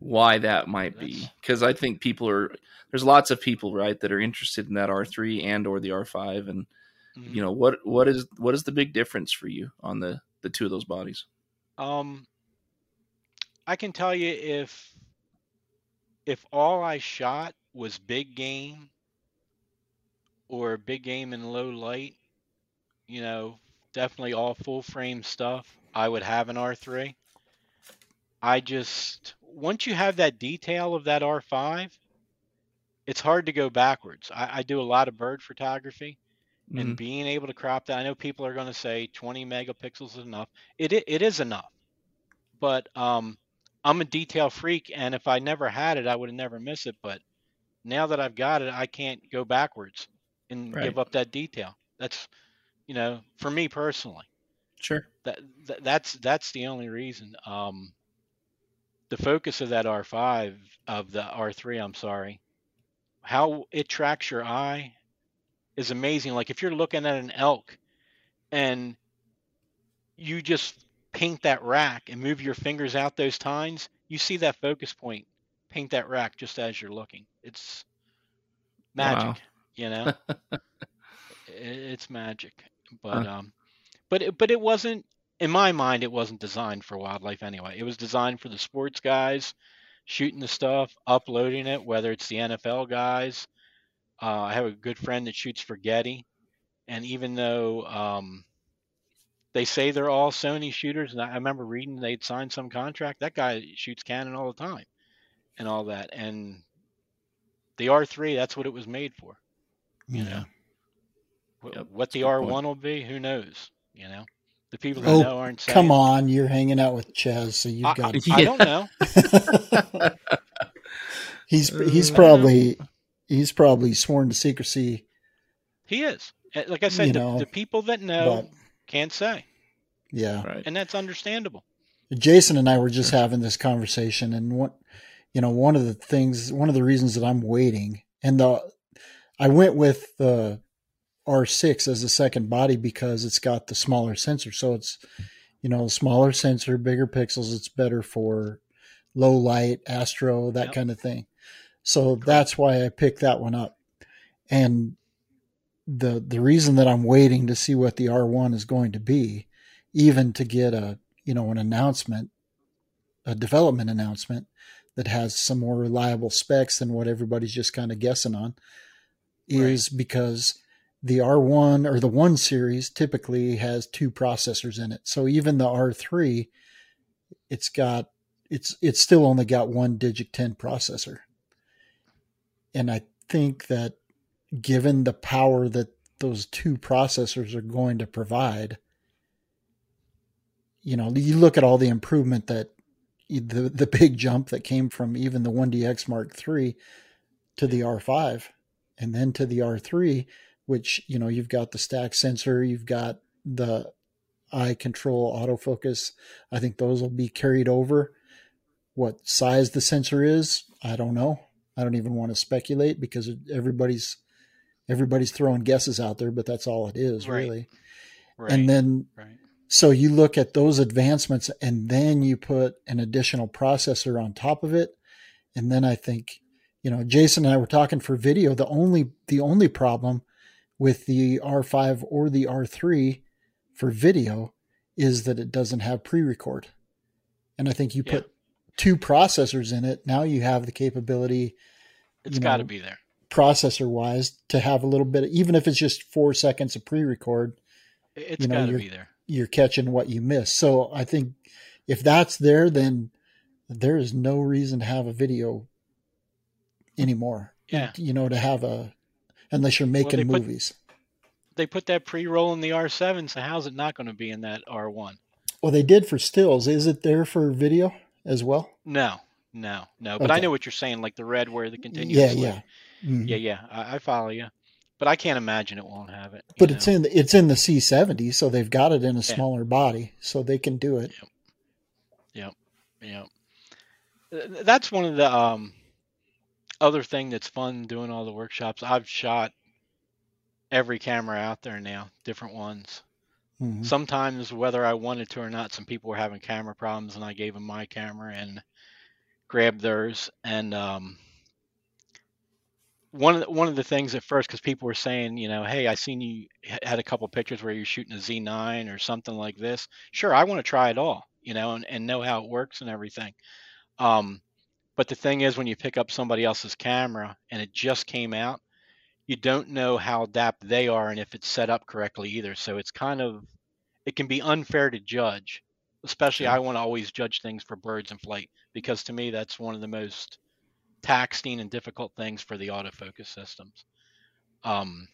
why that might be because I think people are there's lots of people right that are interested in that R3 and or the R5 and Mhm. you know what what is what is the big difference for you on the the two of those bodies? Um, I can tell you if if all I shot was big game or big game in low light, you know, definitely all full frame stuff, I would have an R3. I just once you have that detail of that R5, it's hard to go backwards. I, I do a lot of bird photography and Mhm. being able to crop that. I know people are going to say 20 megapixels is enough. It it is enough, but um, I'm a detail freak, and if I never had it, I would have never missed it. But now that I've got it, I can't go backwards and Right. give up that detail. That's you know, for me personally, Sure. that, that that's that's the only reason. Um, the focus of that R5 of the R3, I'm sorry, how it tracks your eye is amazing. Like if you're looking at an elk and you just paint that rack and move your fingers out those tines, you see that focus point paint that rack just as you're looking. It's magic, Wow. you know. It's magic, but um, but it, but it wasn't in my mind. It wasn't designed for wildlife anyway. It was designed for the sports guys shooting the stuff, uploading it, whether it's the NFL guys. Uh, I have a good friend that shoots for Getty, and even though um, they say they're all Sony shooters, and I remember reading they'd signed some contract. That guy shoots Canon all the time, and all that. And the R3, that's what it was made for. You Yeah. know, Yep, what the that's a good R1 will be, who knows? You know, the people that Oh, know aren't saying. Come on, you're hanging out with Chas, so you've I, got. I, I don't know. he's Uh, he's probably he's probably sworn to secrecy, He is. Like I said, the, know, the people that know but can't say, yeah. Right. and that's understandable. Jason and I were just having this conversation, and what you know, one of the things, one of the reasons that I'm waiting, and the I went with the R6 as a second body because it's got the smaller sensor, so it's you know smaller sensor, bigger pixels. It's better for low light, astro, that Yep. kind of thing. So that's why I picked that one up, and the the reason that I'm waiting to see what the R1 is going to be, even to get a you know an announcement, a development announcement that has some more reliable specs than what everybody's just kind of guessing on, is because the R1 or the 1 series typically has two processors in it. So even the R3 it's got it's it's still only got one DIGIC X processor. And I think that given the power that those two processors are going to provide, you know, you look at all the improvement that the the big jump that came from even the 1DX Mark III to the R5 and then to the R3, which, you know, you've got the stack sensor, you've got the eye control autofocus. I think those will be carried over. What size the sensor is, I don't know. I don't even want to speculate because everybody's everybody's throwing guesses out there, but that's all it is Right. really. Right. And then right. so you look at those advancements and then you put an additional processor on top of it. And then I think, you know, Jason and I were talking for video. The only the only problem with the R5 or the R3 for video is that it doesn't have pre-record. And I think you Yeah. put two processors in it, now you have the capability It's got to be there. processor wise to have a little bit even if it's just 4 seconds of pre-record, It's you know, got to be there. you're catching what you miss. So I think if that's there, then there is no reason to have a video anymore. Yeah. You know, to have a unless you're making they put- movies. They put that pre-roll in the R7, so how's it not going to be in that R1? well, they did for stills. Is it there for video as well? No, no, no. But I know what you're saying, like the red where the yeah, continuous. yeah. Mhm. yeah, yeah. I, I follow you, but I can't imagine it won't have it. But it's know? in the, it's in the C70, so they've got it in a Yeah. smaller body, so they can do it. Yeah. Th- That's one of the um other thing that's fun doing all the workshops. I've shot every camera out there now, different ones. Mhm. Sometimes whether I wanted to or not, some people were having camera problems and I gave them my camera and grabbed theirs and um one of the, one of the things at first because people were saying you know hey i seen you had a couple pictures where you're shooting a z9 or something like this sure i want to try it all you know and, and know how it works and everything um but the thing is when you pick up somebody else's camera and it just came out you don't know how adapt they are and if it's set up correctly either so it's kind of it can be unfair to judge especially Sure. i want to always judge things for birds in flight because to me that's one of the most taxing and difficult things for the autofocus systems. Um,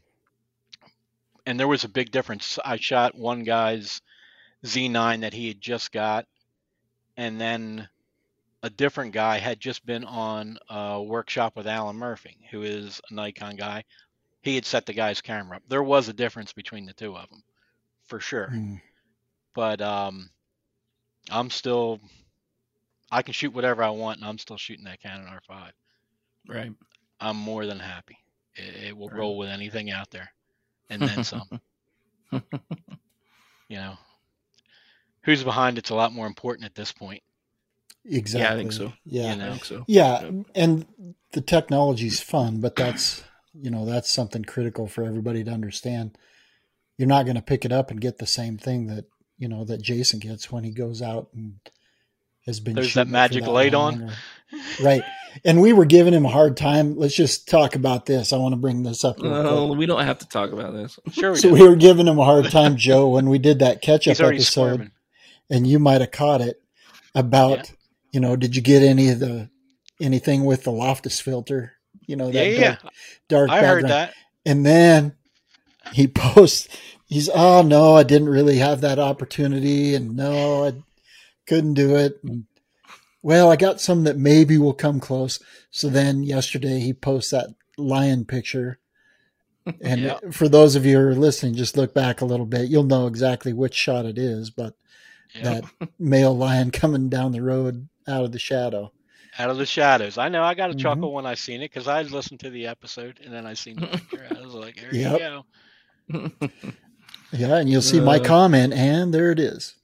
and there was a big difference. I shot one guy's Z9 that he had just got, and then a different guy had just been on a workshop with Alan Murphy, who is a Nikon guy. He had set the guy's camera up. There was a difference between the two of them, for sure. Mm. But um, I'm still, I can shoot whatever I want, and I'm still shooting that Canon R5. Right. I'm more than happy. It, it will Right. roll with anything out there, and then some. you know, who's behind it's a lot more important at this point. Exactly. Yeah, I think so. Yeah. You know? I think so. Yeah, and the technology's fun, but that's you know that's something critical for everybody to understand. You're not going to pick it up and get the same thing that you know that Jason gets when he goes out and has been. There's shooting that it for magic light long on. or- right? And we were giving him a hard time. Let's just talk about this. I want to bring this up. real Well, quick. we don't have to talk about this. Sure, we So do. we were giving him a hard time, Joe, when we did that catch up episode squirming. and you might have caught it about Yeah. You know did you get any of the anything with the loftus filter you know that yeah, yeah. dark, dark I background heard that. and then he posts he's oh no i didn't really have that opportunity and no i couldn't do it and, well i got some that maybe will come close so then yesterday he posts that lion picture and Yeah. for those of you who are listening just look back a little bit you'll know exactly which shot it is but Yeah. that male lion coming down the road out of the shadow. Out of the shadows. I know. I got a Mhm. chuckle when I seen it because I listened to the episode and then I seen the picture. I was like, there Yep. you go. Yeah, and you'll see my Uh. comment, and there it is.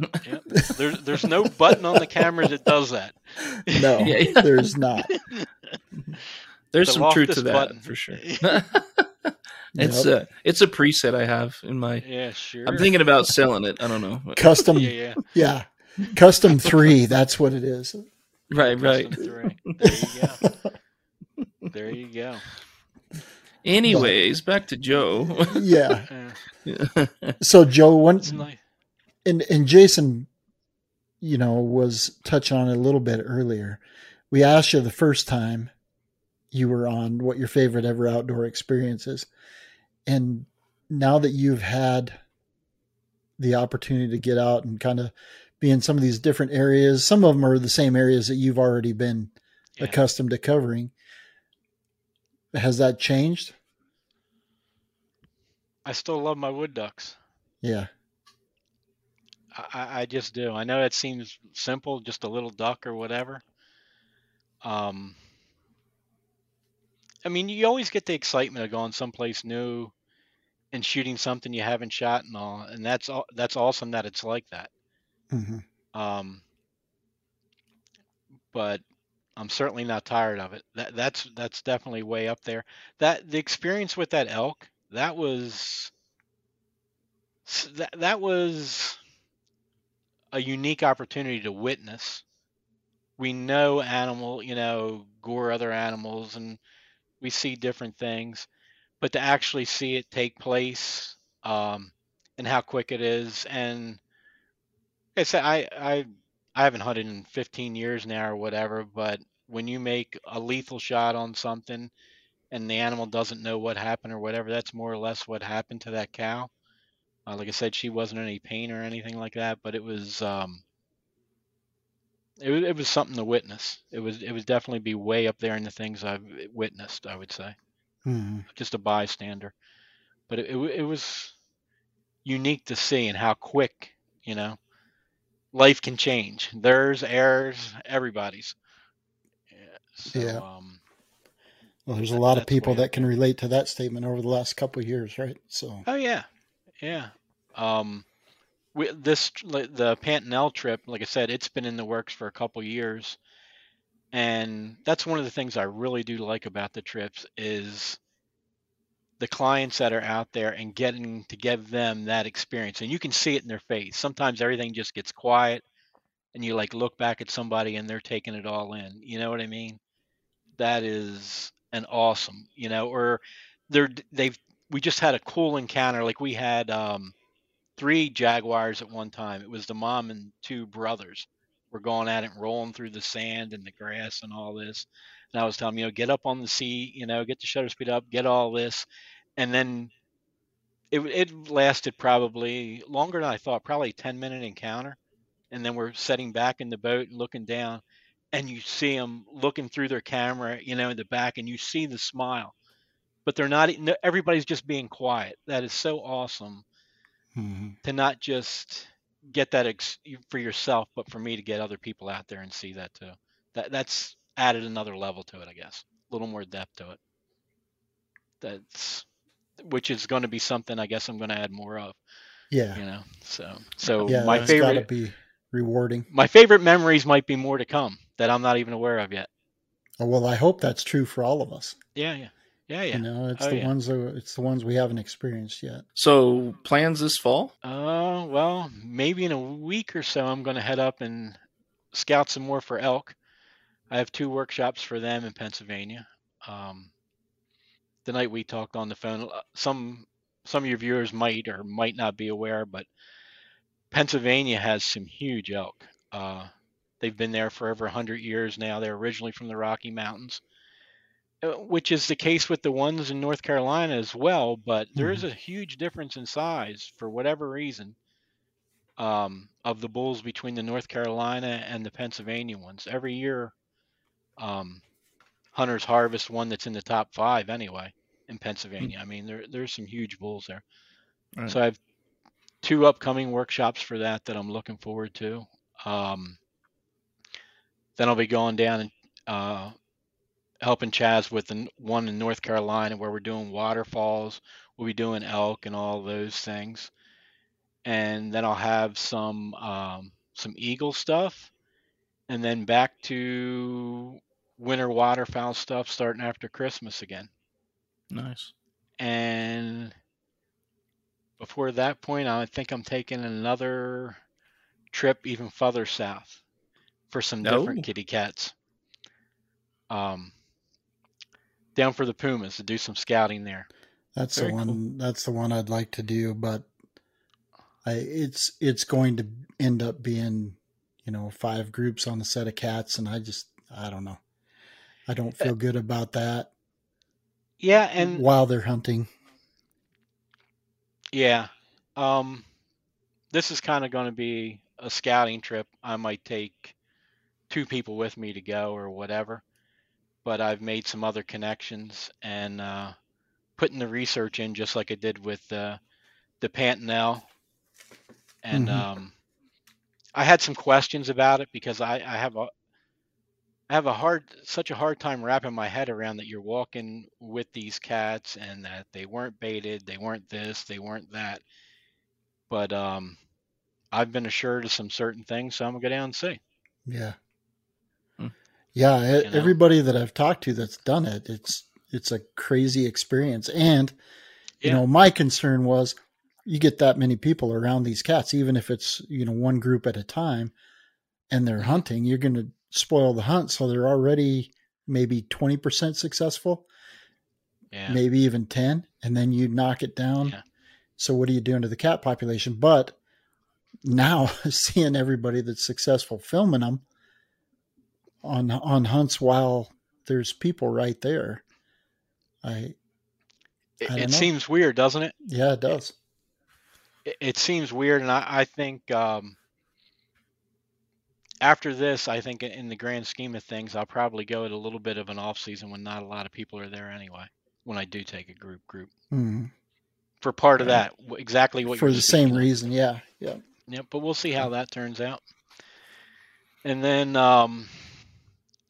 Yep. There's there's no button on the camera that does that. No, Yeah, yeah. there's not. There's The some truth to that button. for sure. it's Yep. a it's a preset I have in my. Yeah, sure. I'm thinking about selling it. I don't know. custom. Yeah, yeah. yeah. Custom three. That's what it is. Right, right. Three. There you go. There you go. Anyways, back to Joe. Yeah. Yeah, So Joe, one nice. and and Jason, you know, was touching on it a little bit earlier. We asked you the first time you were on what your favorite ever outdoor experience is, and now that you've had the opportunity to get out and kind of be in some of these different areas, some of them are the same areas that you've already been Yeah. accustomed to covering. Has that changed? I still love my wood ducks. Yeah. I, I just do. I know it seems simple, just a little duck or whatever. Um, I mean, you always get the excitement of going someplace new and shooting something you haven't shot and all, and that's all. That's awesome that it's like that. Hmm Um, but I'm certainly not tired of it. That that's that's definitely way up there. That the experience with that elk, that was that that was a unique opportunity to witness. We know animal, you know, gore other animals and we see different things, but to actually see it take place um, and how quick it is, and like I I I haven't hunted in 15 years now or whatever, but when you make a lethal shot on something and the animal doesn't know what happened or whatever, that's more or less what happened to that cow. Uh, like I said, she wasn't in any pain or anything like that, but it was um, it was it was something to witness. It was it was definitely be way up there in the things I've witnessed. I would say hmm just a bystander, but it it, it was unique to see and how quick you know life can change. Theirs, errors, everybody's. Yeah. So, Yeah. Um, Well, there's a lot of people that can relate to that statement over the last couple of years, right? So, oh yeah, yeah. Um, we, this the Pantanal trip, like I said, it's been in the works for a couple years, and that's one of the things I really do like about the trips is the clients that are out there and getting to give them that experience, and you can see it in their face. Sometimes everything just gets quiet, and you like look back at somebody and they're taking it all in. You know what I mean? That is an awesome, you know, or they're they've we just had a cool encounter like we had um three jaguars at one time. It was the mom and two brothers were going at it, rolling through the sand and the grass and all this. And I was telling them, you know, get up on the seat, you know, get the shutter speed up, get all this, and then it it lasted probably longer than I thought, probably ten minute encounter. And then we're setting back in the boat and looking down, and you see them looking through their camera, you know, in the back, and you see the smile, but they're not. Everybody's just being quiet. That is so awesome mhm. to not just get that ex- for yourself, but for me to get other people out there and see that too. That that's added another level to it, I guess. A little more depth to it. That's which is going to be something I guess I'm going to add more of. yeah, You know, so so yeah, my that's got to favorite be rewarding. my favorite memories might be more to come that I'm not even aware of yet. Oh, Well, I hope that's true for all of us. Yeah, yeah, yeah, yeah. You know, it's Oh, the yeah. ones that, it's the ones we haven't experienced yet. So plans this fall? Uh, well, maybe in a week or so, I'm going to head up and scout some more for elk. I have two workshops for them in Pennsylvania. Um, the night we talked on the phone, uh, some some of your viewers might or might not be aware, but Pennsylvania has some huge elk. Uh, they've been there for over 100 years now. They're originally from the Rocky Mountains, uh, which is the case with the ones in North Carolina as well. But there is a huge difference in size for whatever reason um, of the bulls between the North Carolina and the Pennsylvania ones. Every year, um, hunters harvest one that's in the top five anyway in Pennsylvania. I mean, there there's some huge bulls there. Right. So I have two upcoming workshops for that that I'm looking forward to. Um, then I'll be going down and uh, helping Chas with the one in North Carolina where we're doing waterfalls. We'll be doing elk and all those things. And then I'll have some um, some eagle stuff, and then back to winter waterfowl stuff starting after Christmas again. Nice. And before that point, I think I'm taking another trip even further south for some different Oh. kitty cats. Um, down for the pumas to do some scouting there. That's Very the one. cool. That's the one I'd like to do, but I it's it's going to end up being, you know, five groups on a set of cats, and I just I don't know. I don't Uh, feel good about that Yeah, and while they're hunting. Yeah. Um, this is kind of going to be a scouting trip. I might take two people with me to go or whatever, but I've made some other connections and uh, putting the research in just like I did with uh, the Pantanal. and Mhm. um, I had some questions about it because I, I have a I have a hard such a hard time wrapping my head around that you're walking with these cats and that they weren't baited, they weren't this, they weren't that. But um, I've been assured of some certain things, so I'm gonna go down and see. Yeah. Hmm. Yeah, You know? everybody that I've talked to that's done it, it's it's a crazy experience. And you Yeah. know, my concern was you get that many people around these cats, even if it's you know one group at a time, and they're mm-hmm. hunting, you're going to spoil the hunt. So they're already maybe twenty percent successful, Yeah. maybe even ten, and then you knock it down. Yeah. So what are you doing to the cat population? But now seeing everybody that's successful filming them on on hunts while there's people right there, I It, it seems weird, doesn't it? yeah, it does. It, it seems weird, and I, I think um, after this, I think in the grand scheme of things, I'll probably go at a little bit of an off season when not a lot of people are there anyway. When I do take a group group Mm. for part of Right. that, exactly what For you're the same speaking of. reason, yeah, yeah. Yep, but we'll see how that turns out. And then, um,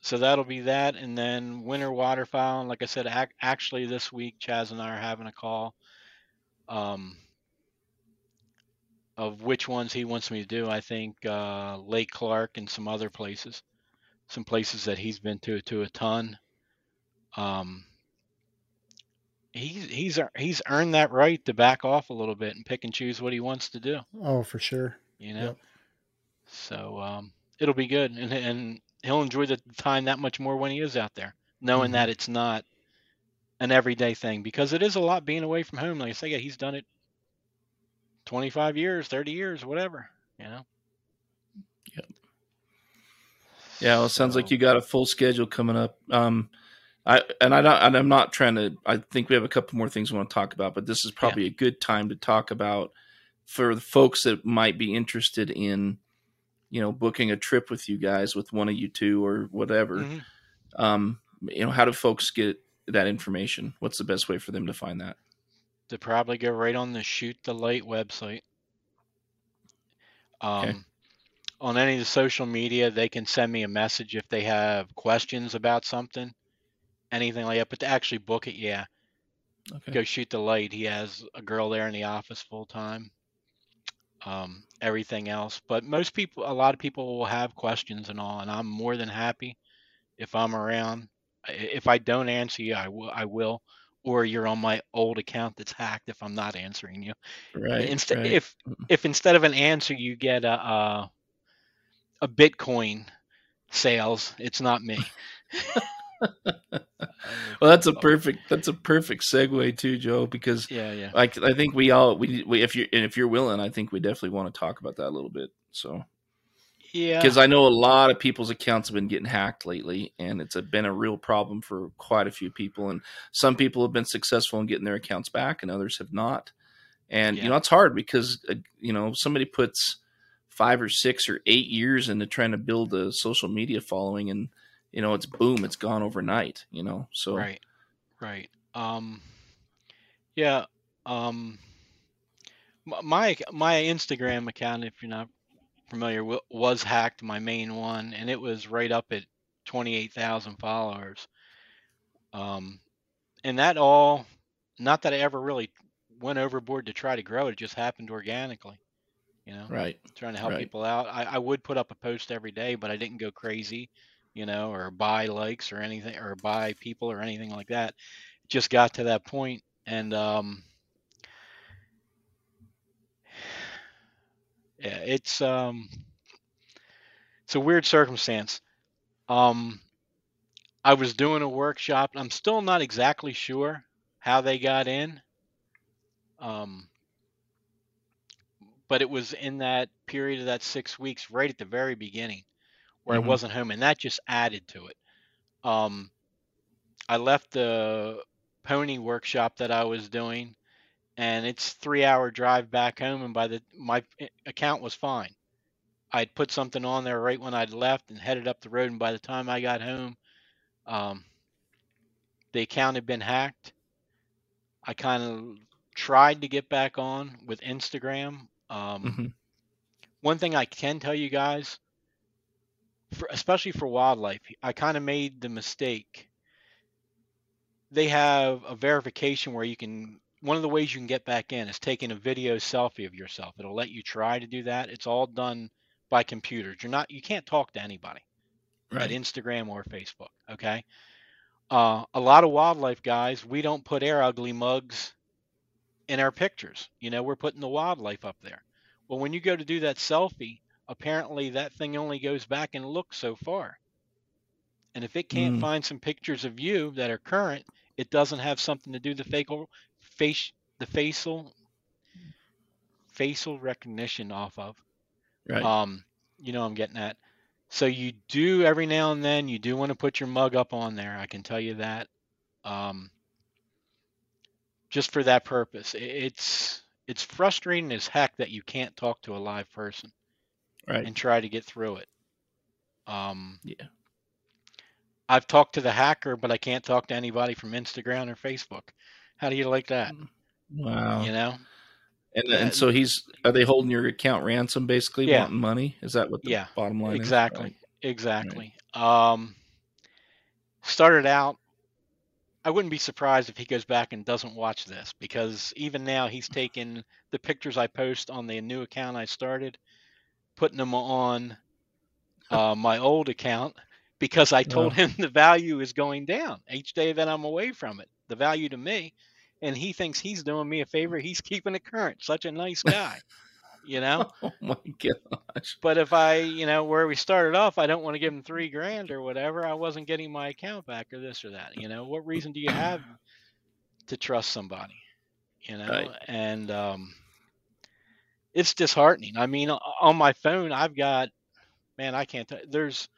so that'll be that. And then winter waterfowl. And like I said, ac- actually this week, Chas and I are having a call um, of which ones he wants me to do. I think uh, Lake Clark and some other places, some places that he's been to to a ton. Um, he's he's he's earned that right to back off a little bit and pick and choose what he wants to do Oh, for sure. you know. Yep. So um, it'll be good, and and he'll enjoy the time that much more when he is out there, knowing that it's not an everyday thing because it is a lot being away from home. Like I say, yeah, he's done it 25 years, 30 years, whatever, you know. Yep. Yeah, well, it sounds like you got a full schedule coming up. Um, I and I don't, and I'm not trying to. I think we have a couple more things we want to talk about, but this is probably a good time to talk about for the folks that might be interested in, you know, booking a trip with you guys with one of you two or whatever. Mhm. Um, you know, how do folks get that information? What's the best way for them to find that? To probably go right on the Shoot the Light website. Um, Okay. On any of the social media, they can send me a message if they have questions about something, anything like that. But to actually book it, yeah, Okay. go Shoot the Light. He has a girl there in the office full time. Um, everything else, but most people, a lot of people will have questions and all, and I'm more than happy if I'm around. If I don't answer you, I will. I will or you're on my old account that's hacked if I'm not answering you. Right. Instead, right. if if instead of an answer you get a a, a Bitcoin sales, it's not me. well, that's a perfect. That's a perfect segue too, Joe, because Yeah, yeah. like I think we all we, we if you and if you're willing, I think we definitely want to talk about that a little bit. So Yeah. because I know a lot of people's accounts have been getting hacked lately, and it's a, been a real problem for quite a few people. And some people have been successful in getting their accounts back, and others have not. And Yeah. you know it's hard because uh, you know somebody puts five or six or eight years into trying to build a social media following, and you know it's boom, it's gone overnight. You know, so Right. Right. Um yeah, um my my Instagram account if you're not familiar wa- was hacked my main one and it was right up at 28,000 followers. Um and that all not that I ever really went overboard to try to grow it, it just happened organically. You know, right, trying to help right. people out. I, I would put up a post every day, but I didn't go crazy, you know, or buy likes or anything, or buy people or anything like that. It just got to that point, and um, yeah, it's um, it's a weird circumstance. Um, I was doing a workshop. I'm still not exactly sure how they got in. Um, but it was in that period of that six weeks, right at the very beginning, where Mhm. I wasn't home, and that just added to it. Um, I left the pony workshop that I was doing, and it's three hour drive back home, and by the my account was fine. I'd put something on there right when I'd left and headed up the road, and by the time I got home, um, the account had been hacked. I kind of tried to get back on with Instagram. Um, Mhm. one thing I can tell you guys, for, especially for wildlife, I kind of made the mistake. They have a verification where you can. One of the ways you can get back in is taking a video selfie of yourself. It'll let you try to do that. It's all done by computers. You're not. You can't talk to anybody Right. at Instagram or Facebook. Okay. Uh, a lot of wildlife guys, we don't put our ugly mugs in our pictures. You know, we're putting the wildlife up there. Well, when you go to do that selfie, apparently that thing only goes back and looks so far. And if it can't Mm. find some pictures of you that are current, it doesn't have something to do the facial face the facial facial recognition off of. Right. Um, you know, I'm getting at. So you do every now and then you do want to put your mug up on there. I can tell you that. Um, just for that purpose, it's it's frustrating as heck that you can't talk to a live person right. and try to get through it. Um, Yeah. I've talked to the hacker, but I can't talk to anybody from Instagram or Facebook. How do you like that? Wow. You know? And and so he's are they holding your account ransom basically Yeah. wanting money? Is that what the Yeah, bottom line exactly is? exactly um started out i wouldn't be surprised if he goes back and doesn't watch this because even now he's taken the pictures i post on the new account i started putting them on uh, my old account because i told Oh. him the value is going down each day that i'm away from it the value to me and he thinks he's doing me a favor he's keeping it current such a nice guy you know Oh my gosh. but if I, you know, where we started off, I don't want to give him three grand or whatever. I wasn't getting my account back or this or that. You know, what reason do you have to trust somebody? You know, Right. and um, it's disheartening. I mean, on my phone, I've got, man, I can't. T- there's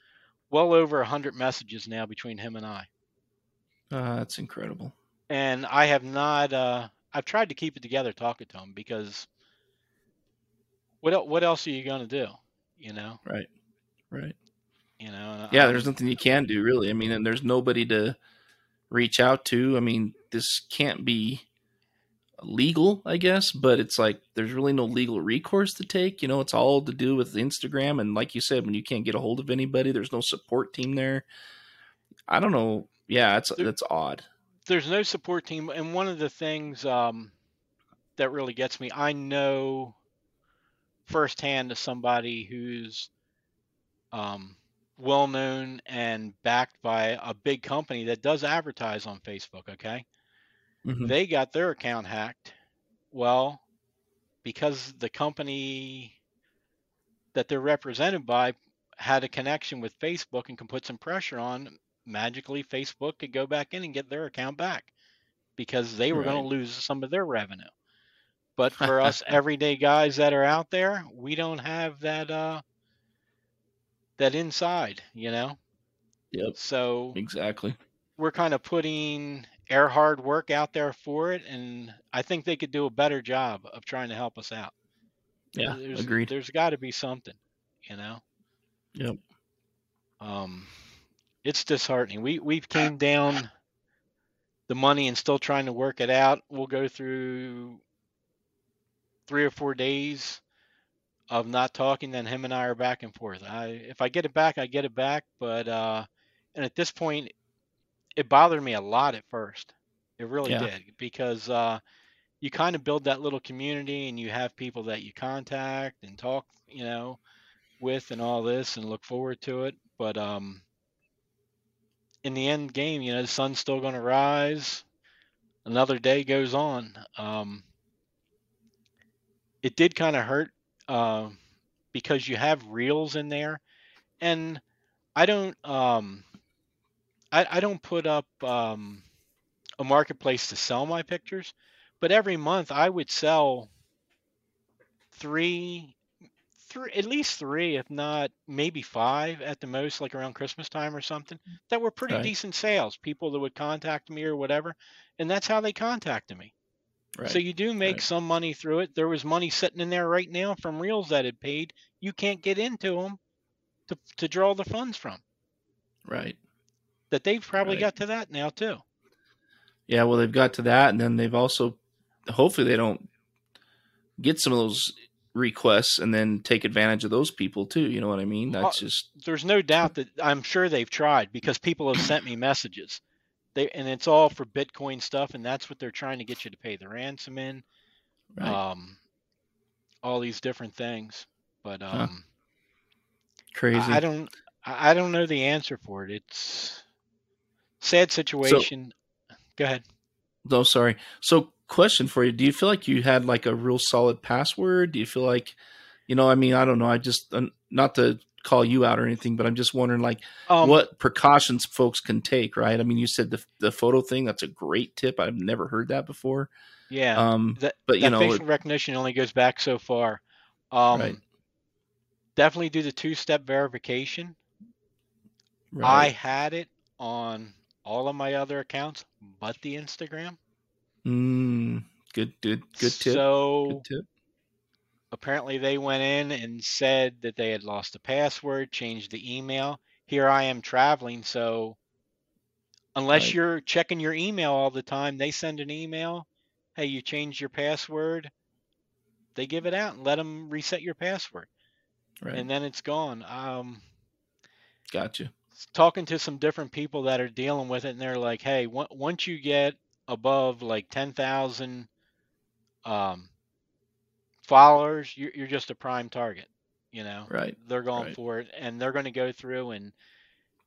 well over a hundred messages now between him and I, Uh, that's incredible. And I have not. Uh, I've tried to keep it together talking to him because what el- what else are you going to do? You know, Right. Right. you know. Yeah, I'm- there's nothing you can do really. I mean, and there's nobody to reach out to. I mean, this can't be legal, I guess, but it's like there's really no legal recourse to take. You know, it's all to do with Instagram and like you said, when you can't get a hold of anybody, there's no support team there. I don't know. Yeah, it's There- that's odd. There's no support team and one of the things um, that really gets me i know firsthand as somebody who's um, well known and backed by a big company that does advertise on facebook okay Mhm. they got their account hacked well because the company that they're represented by had a connection with facebook and can put some pressure on magically Facebook could go back in and get their account back because they were going to lose some of their revenue. But for us everyday guys that are out there, we don't have that uh that inside, you know. Yep, So exactly. we're kind of putting our hard work out there for it and I think they could do a better job of trying to help us out. Yeah, there's, agreed. There's got to be something, you know. Yep. um, it's disheartening. We we came down the money and still trying to work it out. We'll go through three or four days of not talking. Then him and I are back and forth. I if I get it back, I get it back. But uh, and at this point, it bothered me a lot at first. It really Yeah. did because uh, you kind of build that little community and you have people that you contact and talk, you know, with and all this and look forward to it. But um, in the end game, you know, the sun's still going to rise. Another day goes on. Um, it did kind of hurt uh, because you have reels in there, and I don't. Um, I, I don't put up um, a marketplace to sell my pictures, but every month I would sell three, three at least three, if not maybe five at the most, like around Christmas time or something, mm. that were pretty Right. decent sales. People that would contact me or whatever, and that's how they contacted me. Right. So you do make right. some money through it. There was money sitting in there right now from reels that had paid. You can't get into them to to draw the funds from. right. That they've probably Right. got to that now too. Yeah, well, they've got to that, and then they've also, hopefully, they don't get some of those requests and then take advantage of those people too. You know what I mean? That's just there's no doubt that I'm sure they've tried because people have sent me messages. They and it's all for Bitcoin stuff, and that's what they're trying to get you to pay the ransom in. Right. Um, all these different things, but um, huh. crazy. I, I, don't. I don't know the answer for it. It's sad situation. So, Go ahead. Oh, sorry. So question for you. Do you feel like you had like a real solid password? Do you feel like, you know, I mean, I don't know. I just, uh, not to call you out or anything, but I'm just wondering like um, what precautions folks can take, right? I mean, you said the, the photo thing, that's a great tip. I've never heard that before. Yeah. Um, that, but you that know, facial recognition only goes back so far. Um, right. definitely do the two step verification. Right. I had it on all of my other accounts, but the Instagram. Mm, good, good, good tip. So good tip. apparently they went in and said that they had lost the password, changed the email. Here I am traveling, so unless right. you're checking your email all the time, they send an email. Hey, you changed your password. They give it out and let them reset your password, right. and then it's gone. Um, gotcha. Talking to some different people that are dealing with it, and they're like, "Hey, once you get above like 10,000 um, followers, you're, you're just a prime target. You know, right? They're going right. for it, and they're going to go through and,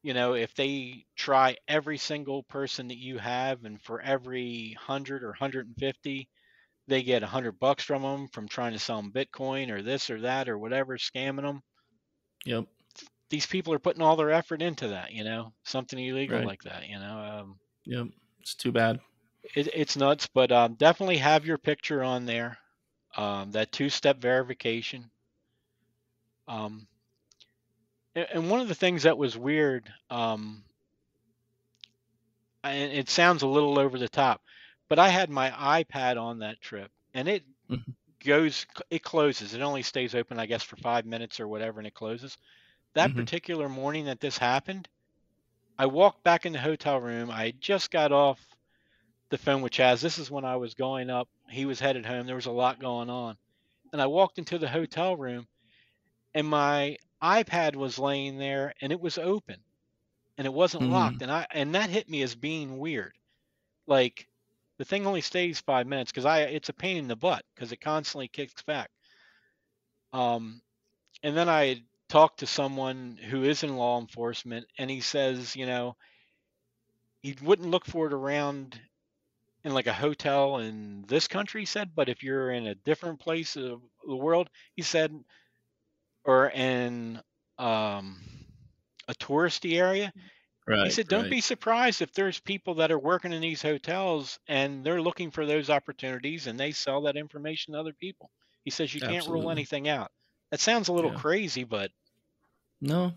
you know, if they try every single person that you have, and for every hundred or hundred and fifty, they get a hundred bucks from them from trying to sell them Bitcoin or this or that or whatever, scamming them. Yep. These people are putting all their effort into that, you know, something illegal right. like that, you know. Um, yep. It's too bad it, it's nuts, but um, definitely have your picture on there. Um, that two-step verification. Um, and, and, one of the things that was weird, um, and it sounds a little over the top, but I had my iPad on that trip, and it mm-hmm. goes, it closes. It only stays open, I guess, for five minutes or whatever, and it closes. That mm-hmm. particular morning that this happened, I walked back in the hotel room. I just got off the phone with Chas. This is when I was going up. He was headed home. There was a lot going on. And I walked into the hotel room and my iPad was laying there and it was open and it wasn't mm-hmm. locked. And I and that hit me as being weird. Like the thing only stays five minutes because I it's a pain in the butt because it constantly kicks back. Um and then I talked to someone who is in law enforcement and he says, you know, he wouldn't look for it around in like a hotel in this country, he said, but if you're in a different place of the world, he said, or in um, a touristy area, right, he said, don't right. be surprised if there's people that are working in these hotels and they're looking for those opportunities and they sell that information to other people. He says you can't rule anything out. That sounds a little yeah. crazy, but no,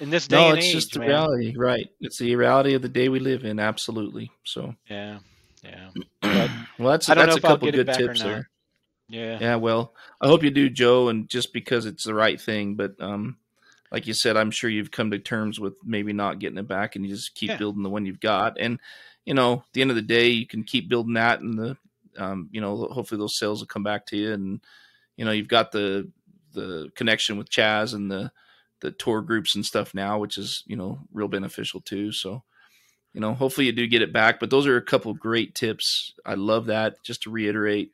in this day no, and it's age, just the man. reality, right? It's the reality of the day we live in. Absolutely. So yeah, yeah. But well, that's that's a couple good tips there. Yeah. Yeah. Well, I hope you do, Joe, and just because it's the right thing. But um, like you said, I'm sure you've come to terms with maybe not getting it back, and you just keep yeah. building the one you've got. And you know, at the end of the day, you can keep building that, and the um, you know, hopefully those sales will come back to you, and you know, you've got the the connection with Chas and the the tour groups and stuff now, which is you know real beneficial too. So you know, hopefully you do get it back. But those are a couple great tips. I love that. Just to reiterate,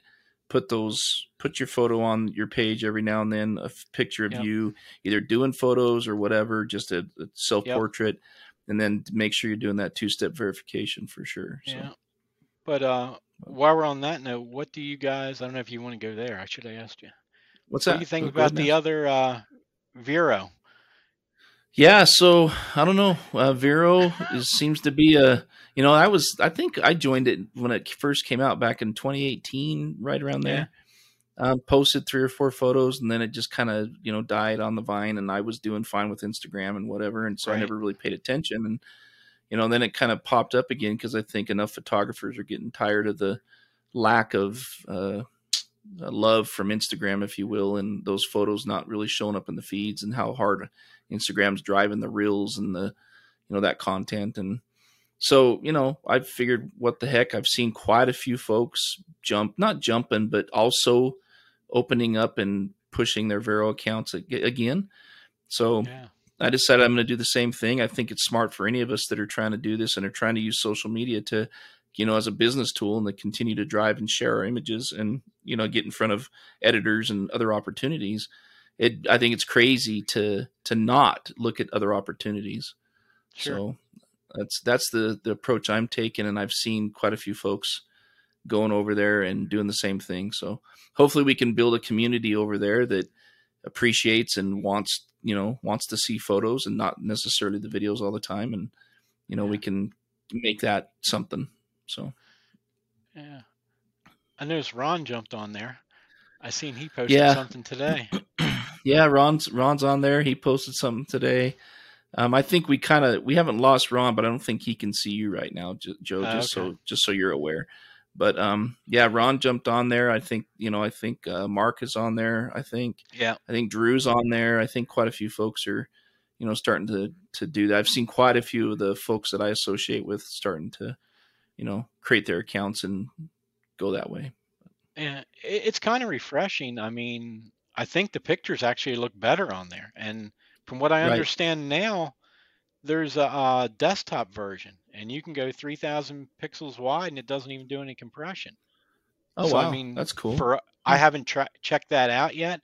put those, put your photo on your page every now and then, a picture of yep. you either doing photos or whatever, just a, a self portrait, yep. and then make sure you're doing that two step verification for sure. So. Yeah. But uh, while we're on that note, what do you guys? I don't know if you want to go there. I should have asked you. What's up what that? do you think about the other uh, Vero? Yeah, so I don't know. Uh, Vero is, seems to be a you know I was I think I joined it when it first came out back in 2018, right around there. Yeah. Um, posted three or four photos, and then it just kind of you know died on the vine. And I was doing fine with Instagram and whatever, and so right. I never really paid attention. And you know, then it kind of popped up again because I think enough photographers are getting tired of the lack of uh, love from Instagram, if you will, and those photos not really showing up in the feeds, and how hard Instagram's driving the reels and the you know that content and so you know I figured what the heck I've seen quite a few folks jump not jumping but also opening up and pushing their Vero accounts again. So Yeah. I decided I'm going to do the same thing. I think it's smart for any of us that are trying to do this and are trying to use social media to, you know, as a business tool and to continue to drive and share our images and, you know, get in front of editors and other opportunities. It, I think it's crazy to, to not look at other opportunities. Sure. So that's, that's the, the approach I'm taking. And I've seen quite a few folks going over there and doing the same thing. So hopefully we can build a community over there that appreciates and wants you know wants to see photos and not necessarily the videos all the time and you know we can make that something so Yeah. I noticed Ron jumped on there. I seen he posted Yeah. something today. yeah ron's ron's on there he posted something today um, I think we kind of we haven't lost Ron, but I don't think he can see you right now, Joe. Ah, Just okay. so just so you're aware. But um, yeah, Ron jumped on there. I think you know. I think uh, Mark is on there. I think Yeah. I think Drew's on there. I think quite a few folks are, you know, starting to to do that. I've seen quite a few of the folks that I associate with starting to, you know, create their accounts and go that way. Yeah, it- it's kind of refreshing. I mean, I think the pictures actually look better on there. And from what I Right. understand now, there's a, uh desktop version, and you can go 3,000 pixels wide, and it doesn't even do any compression. Oh So, wow, I mean, that's cool. For I haven't tra- checked that out yet,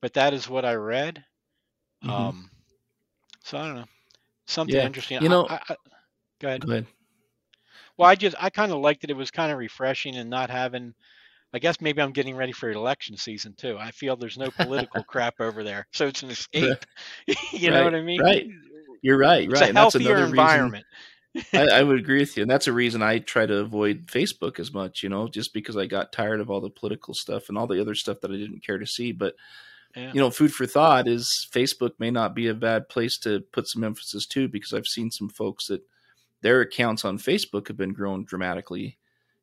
but that is what I read. Mhm. Um, so I don't know, something Yeah, interesting. you I- know- I, I, go ahead. go ahead. Well, I just I kind of liked it. It was kind of refreshing and not having. I guess maybe I'm getting ready for election season too. I feel there's no political crap over there, so it's an escape. you know what I mean? right. You're right, It's right. a and that's healthier another environment. I, I would agree with you, and that's a reason I try to avoid Facebook as much. You know, just because I got tired of all the political stuff and all the other stuff that I didn't care to see. But Yeah. you know, food for thought is Facebook may not be a bad place to put some emphasis to because I've seen some folks that their accounts on Facebook have been grown dramatically,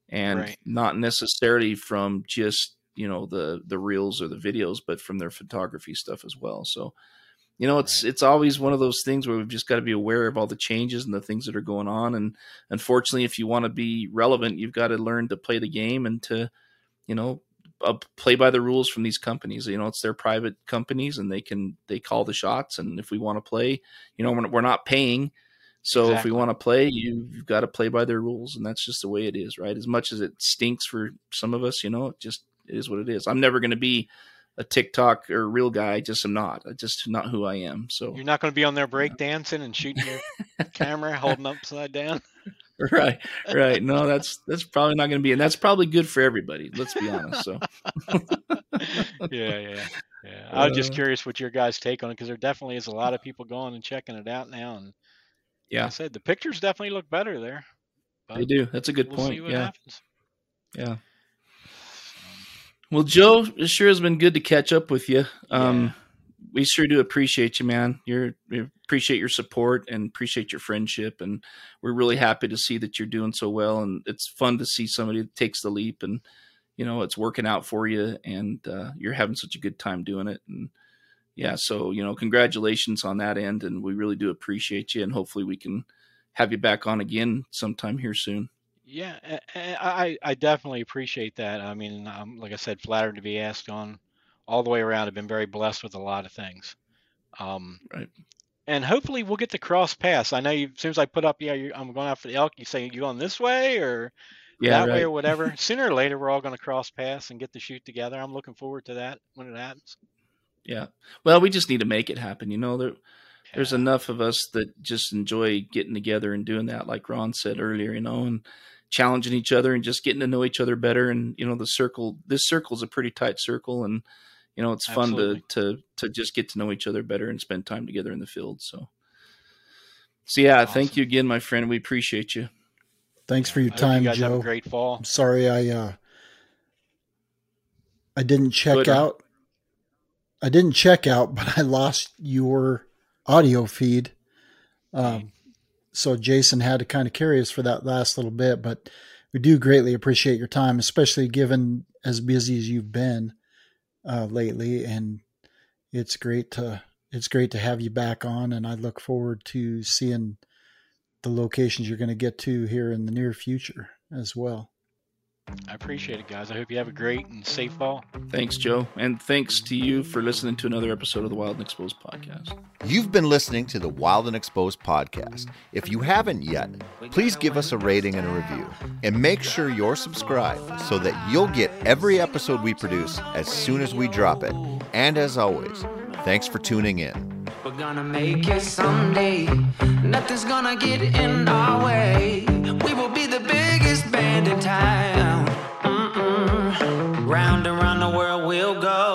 and Right. not necessarily from just you know the the reels or the videos, but from their photography stuff as well. So you know it's Right. it's always one of those things where we've just got to be aware of all the changes and the things that are going on and unfortunately if you want to be relevant you've got to learn to play the game and to you know uh, play by the rules from these companies you know it's their private companies and they can they call the shots and if we want to play you know we're, we're not paying so if we want to play you, you've got to play by their rules and that's just the way it is right as much as it stinks for some of us you know it just it is what it is i'm never going to be a TikTok or real guy. I just am not. I just not who I am. So You're not going to be on there break dancing and shooting your camera, holding upside down. right, right. No, that's that's probably not going to be, and that's probably good for everybody. Let's be honest. So yeah, yeah, yeah. I was just Uh, curious what your guys' take on it because there definitely is a lot of people going and checking it out now. And like Yeah. I said the pictures definitely look better there. they do. That's a good We'll point. Yeah, happens. yeah. Well, Joe, it sure has been good to catch up with you. Um, Yeah. We sure do appreciate you, man. You're, we appreciate your support and appreciate your friendship, and we're really happy to see that you're doing so well. And it's fun to see somebody that takes the leap, and you know it's working out for you, and uh, you're having such a good time doing it. And yeah, so you know, congratulations on that end, and we really do appreciate you, and hopefully we can have you back on again sometime here soon. Yeah, I definitely appreciate that. I mean, um, like I said, flattered to be asked on all the way around. I've been very blessed with a lot of things. Um, Right. And hopefully we'll get to cross paths. I know you, as soon as I put up, yeah, you, I'm going out for the elk. You say you going this way or Yeah, that way or whatever. Sooner or later, we're all going to cross paths and get to shoot together. I'm looking forward to that when it happens. Yeah. Well, we just need to make it happen. You know, there, there's enough of us that just enjoy getting together and doing that, like Ron said earlier, you know, and challenging each other and just getting to know each other better. And, you know, the circle, this circle is a pretty tight circle. And, you know, it's fun Absolutely. to, to, to just get to know each other better and spend time together in the field. So, so yeah, thank you again, my friend. We appreciate you. Thanks for your I time, you guys have Joe. a great fall. I'm sorry I uh I didn't check Good, out. I didn't check out, but I lost your audio feed. Um, so Jason had to kind of carry us for that last little bit, but we do greatly appreciate your time, especially given as busy as you've been uh, lately. And it's great to it's great to have you back on, and I look forward to seeing the locations you're going to get to here in the near future as well. I appreciate it, guys. I hope you have a great and safe fall. Thanks, Joe. And thanks to you for listening to another episode of the Wild and Exposed podcast. You've been listening to the Wild and Exposed podcast. If you haven't yet, please give us a rating and a review. And make sure you're subscribed so that you'll get every episode we produce as soon as we drop it. And as always, thanks for tuning in. We're gonna make it someday. Nothing's gonna get in our way. We will be the biggest will go.